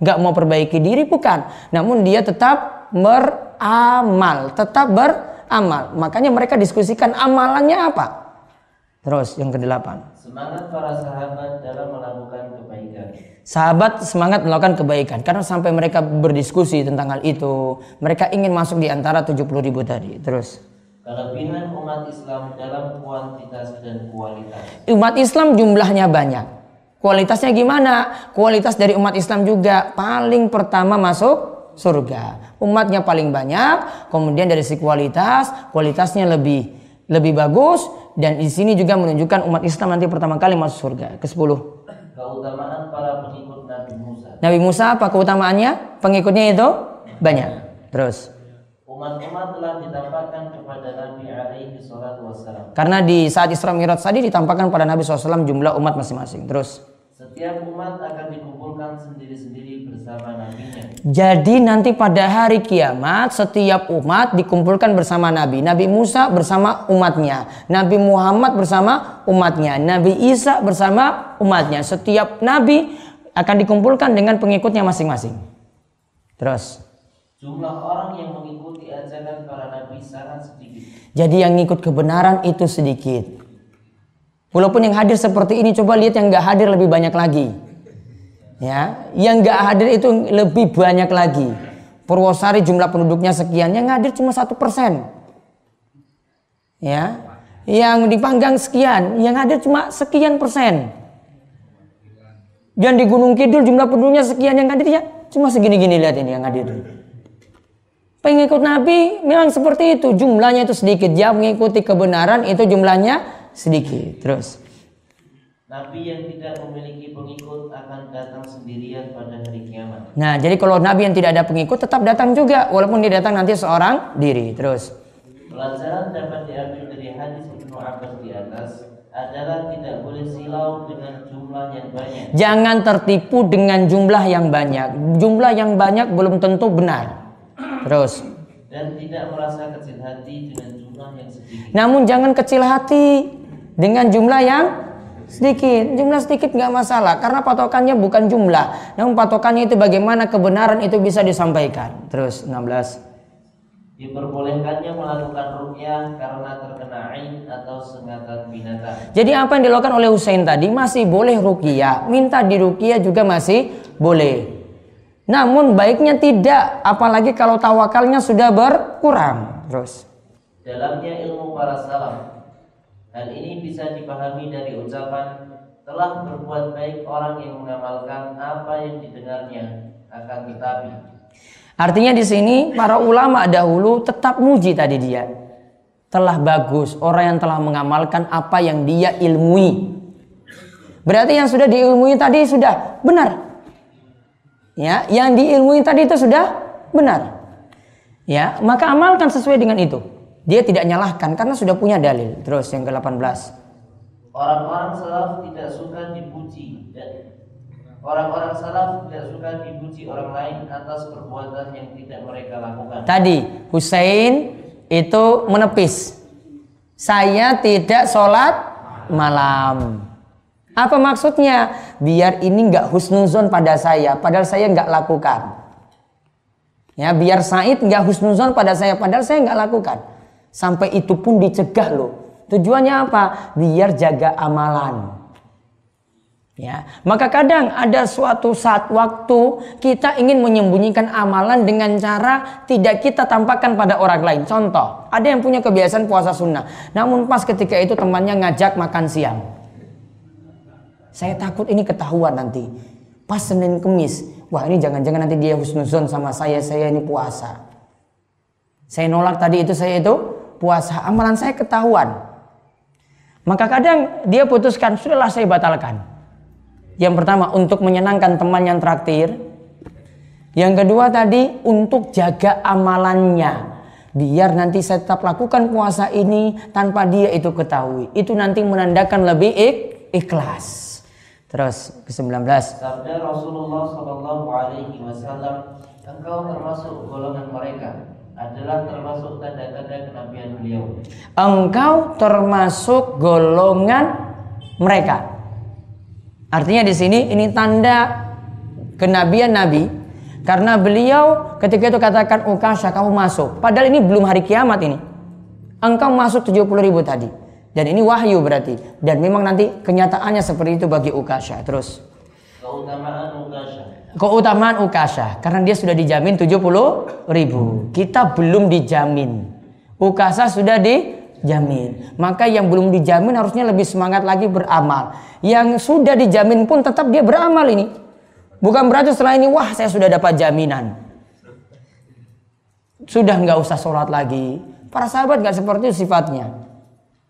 nggak mau perbaiki diri, bukan. Namun dia tetap beramal, tetap beramal. Makanya mereka diskusikan amalannya apa. Terus yang kedelapan. Semangat para sahabat dalam melakukan kebaikan. Sahabat semangat melakukan kebaikan karena sampai mereka berdiskusi tentang hal itu, mereka ingin masuk di antara 70 ribu tadi. Terus. Kelebihan umat Islam dalam kuantitas dan kualitas. Umat Islam jumlahnya banyak. Kualitasnya gimana? Kualitas dari umat Islam juga paling pertama masuk surga. Umatnya paling banyak, kemudian dari si kualitas, kualitasnya lebih lebih bagus dan di sini juga menunjukkan umat Islam nanti pertama kali masuk surga. Ke-10. Keutamaan para pengikut Nabi Musa. Nabi Musa apa keutamaannya? Pengikutnya itu banyak. Terus. Umat-umat telah ditampakkan kepada Nabi alaihi salatu wassalam. Karena di saat Isra Mi'raj tadi ditampakkan pada Nabi SAW jumlah umat masing-masing. Terus. Setiap umat akan dikumpulkan sendiri-sendiri bersama nabinya. Jadi nanti pada hari kiamat setiap umat dikumpulkan bersama Nabi. Nabi Musa bersama umatnya. Nabi Muhammad bersama umatnya. Nabi Isa bersama umatnya. Setiap nabi akan dikumpulkan dengan pengikutnya masing-masing. Terus. Jumlah orang yang mengikuti ajaran para nabi sangat sedikit. Jadi yang ngikut kebenaran itu sedikit. Walaupun yang hadir seperti ini, coba lihat yang nggak hadir lebih banyak lagi. Ya, yang nggak hadir itu lebih banyak lagi. Purwosari jumlah penduduknya sekian, yang hadir cuma satu persen. Ya, yang dipanggang sekian, yang hadir cuma sekian persen. Dan di Gunung Kidul jumlah penduduknya sekian yang hadir ya cuma segini-gini lihat ini yang hadir. Pengikut Nabi memang seperti itu, jumlahnya itu sedikit. Dia mengikuti kebenaran itu jumlahnya sedikit. Terus. Nabi yang tidak memiliki pengikut akan datang sendirian pada hari kiamat. Nah, jadi kalau Nabi yang tidak ada pengikut tetap datang juga, walaupun dia datang nanti seorang diri. Terus. Pelajaran dapat diambil dari hadis Ibnu Abbas di atas adalah tidak boleh silau dengan jumlah yang banyak. Jangan tertipu dengan jumlah yang banyak. Jumlah yang banyak belum tentu benar. Terus. Dan tidak merasa kecil hati dengan jumlah yang sedikit. Namun jangan kecil hati dengan jumlah yang sedikit. Jumlah sedikit nggak masalah karena patokannya bukan jumlah. Namun patokannya itu bagaimana kebenaran itu bisa disampaikan. Terus 16. Diperbolehkannya melakukan rukyah karena terkena ain atau sengatan binatang. Jadi apa yang dilakukan oleh Hussein tadi masih boleh rukyah. Minta di rukyah juga masih boleh. Namun baiknya tidak, apalagi kalau tawakalnya sudah berkurang. Terus. Dalamnya ilmu para salaf. Hal ini bisa dipahami dari ucapan telah berbuat baik orang yang mengamalkan apa yang didengarnya akan tetapi. Artinya di sini para ulama dahulu tetap muji tadi dia. Telah bagus orang yang telah mengamalkan apa yang dia ilmui. Berarti yang sudah diilmui tadi sudah benar ya yang diilmui tadi itu sudah benar ya maka amalkan sesuai dengan itu dia tidak nyalahkan karena sudah punya dalil terus yang ke-18 orang-orang salaf tidak suka dipuji dan orang-orang salaf tidak suka dipuji orang lain atas perbuatan yang tidak mereka lakukan tadi Hussein itu menepis saya tidak sholat malam apa maksudnya? Biar ini nggak husnuzon pada saya, padahal saya nggak lakukan. Ya, biar Said nggak husnuzon pada saya, padahal saya nggak lakukan. Sampai itu pun dicegah loh. Tujuannya apa? Biar jaga amalan. Ya, maka kadang ada suatu saat waktu kita ingin menyembunyikan amalan dengan cara tidak kita tampakkan pada orang lain. Contoh, ada yang punya kebiasaan puasa sunnah, namun pas ketika itu temannya ngajak makan siang. Saya takut ini ketahuan nanti. Pas Senin Kemis. Wah ini jangan-jangan nanti dia husnuzon sama saya. Saya ini puasa. Saya nolak tadi itu saya itu puasa. Amalan saya ketahuan. Maka kadang dia putuskan. Sudahlah saya batalkan. Yang pertama untuk menyenangkan teman yang traktir. Yang kedua tadi untuk jaga amalannya. Biar nanti saya tetap lakukan puasa ini tanpa dia itu ketahui. Itu nanti menandakan lebih ik ikhlas. Terus ke-19. Sabda Rasulullah sallallahu alaihi wasallam, engkau termasuk golongan mereka adalah termasuk tanda-tanda kenabian beliau. Engkau termasuk golongan mereka. Artinya di sini ini tanda kenabian Nabi karena beliau ketika itu katakan Ukasha kamu masuk. Padahal ini belum hari kiamat ini. Engkau masuk 70 ribu tadi. Dan ini wahyu berarti. Dan memang nanti kenyataannya seperti itu bagi Ukasha. Terus. Keutamaan Ukasha. Keutamaan Ukasha. Karena dia sudah dijamin 70 ribu. Kita belum dijamin. Ukasha sudah dijamin. Maka yang belum dijamin harusnya lebih semangat lagi beramal. Yang sudah dijamin pun tetap dia beramal ini. Bukan berarti setelah ini, wah saya sudah dapat jaminan. Sudah nggak usah sholat lagi. Para sahabat nggak seperti itu sifatnya.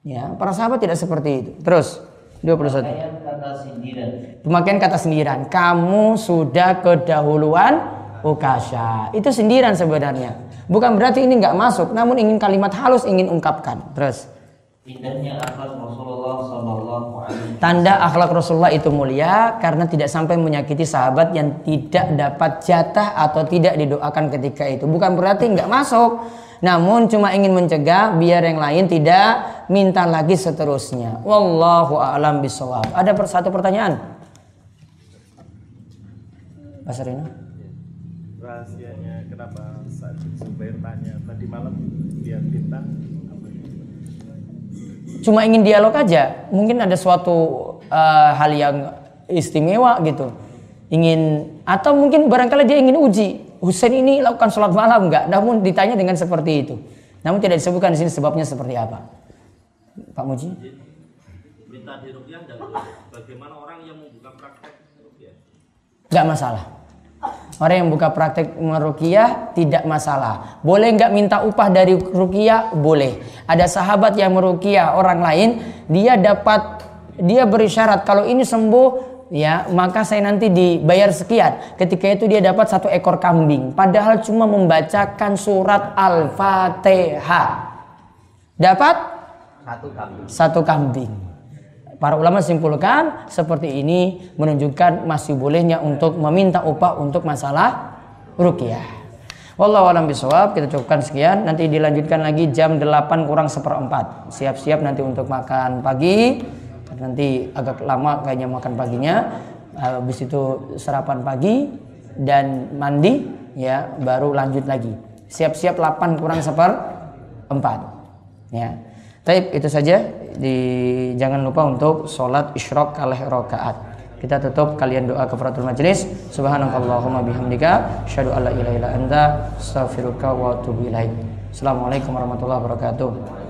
Ya, para sahabat tidak seperti itu. Terus 21. Kata sindiran. Pemakaian kata sindiran. Kamu sudah kedahuluan ukasha. Itu sindiran sebenarnya. Bukan berarti ini nggak masuk, namun ingin kalimat halus ingin ungkapkan. Terus. Indahnya akhlak Rasulullah sallallahu alaihi Tanda akhlak Rasulullah itu mulia karena tidak sampai menyakiti sahabat yang tidak dapat jatah atau tidak didoakan ketika itu. Bukan berarti nggak masuk, namun cuma ingin mencegah biar yang lain tidak minta lagi seterusnya. Wallahu a'lam bishawab. Ada satu pertanyaan? Pak Sarina? Rahasianya kenapa saat Zubair tanya tadi malam dia bintang Cuma ingin dialog aja. Mungkin ada suatu uh, hal yang istimewa gitu. Ingin atau mungkin barangkali dia ingin uji Husain ini lakukan sholat malam enggak? Namun ditanya dengan seperti itu. Namun tidak disebutkan di sini sebabnya seperti apa. Pak Muji? Minta di rupiah bagaimana orang yang membuka praktek rupiah? Enggak masalah. Orang yang buka praktek merukiah tidak masalah. Boleh nggak minta upah dari rukiah? Boleh. Ada sahabat yang merukiah orang lain, dia dapat dia beri syarat kalau ini sembuh ya maka saya nanti dibayar sekian. Ketika itu dia dapat satu ekor kambing, padahal cuma membacakan surat al-fatihah. Dapat Satu kambing. satu kambing. Para ulama simpulkan seperti ini menunjukkan masih bolehnya untuk meminta upah untuk masalah rukiah. Wallahu alam bisawab, kita cukupkan sekian. Nanti dilanjutkan lagi jam 8 kurang seperempat. Siap-siap nanti untuk makan pagi. Nanti agak lama kayaknya makan paginya. Habis itu sarapan pagi dan mandi ya baru lanjut lagi. Siap-siap 8 kurang seperempat. Ya. Taib itu saja. Di jangan lupa untuk sholat isyrok kalih rokaat. Kita tutup kalian doa kafaratul majelis. Subhanakallahumma bihamdika asyhadu alla ilaha illa anta astaghfiruka wa atubu ilaik. Assalamualaikum warahmatullahi wabarakatuh.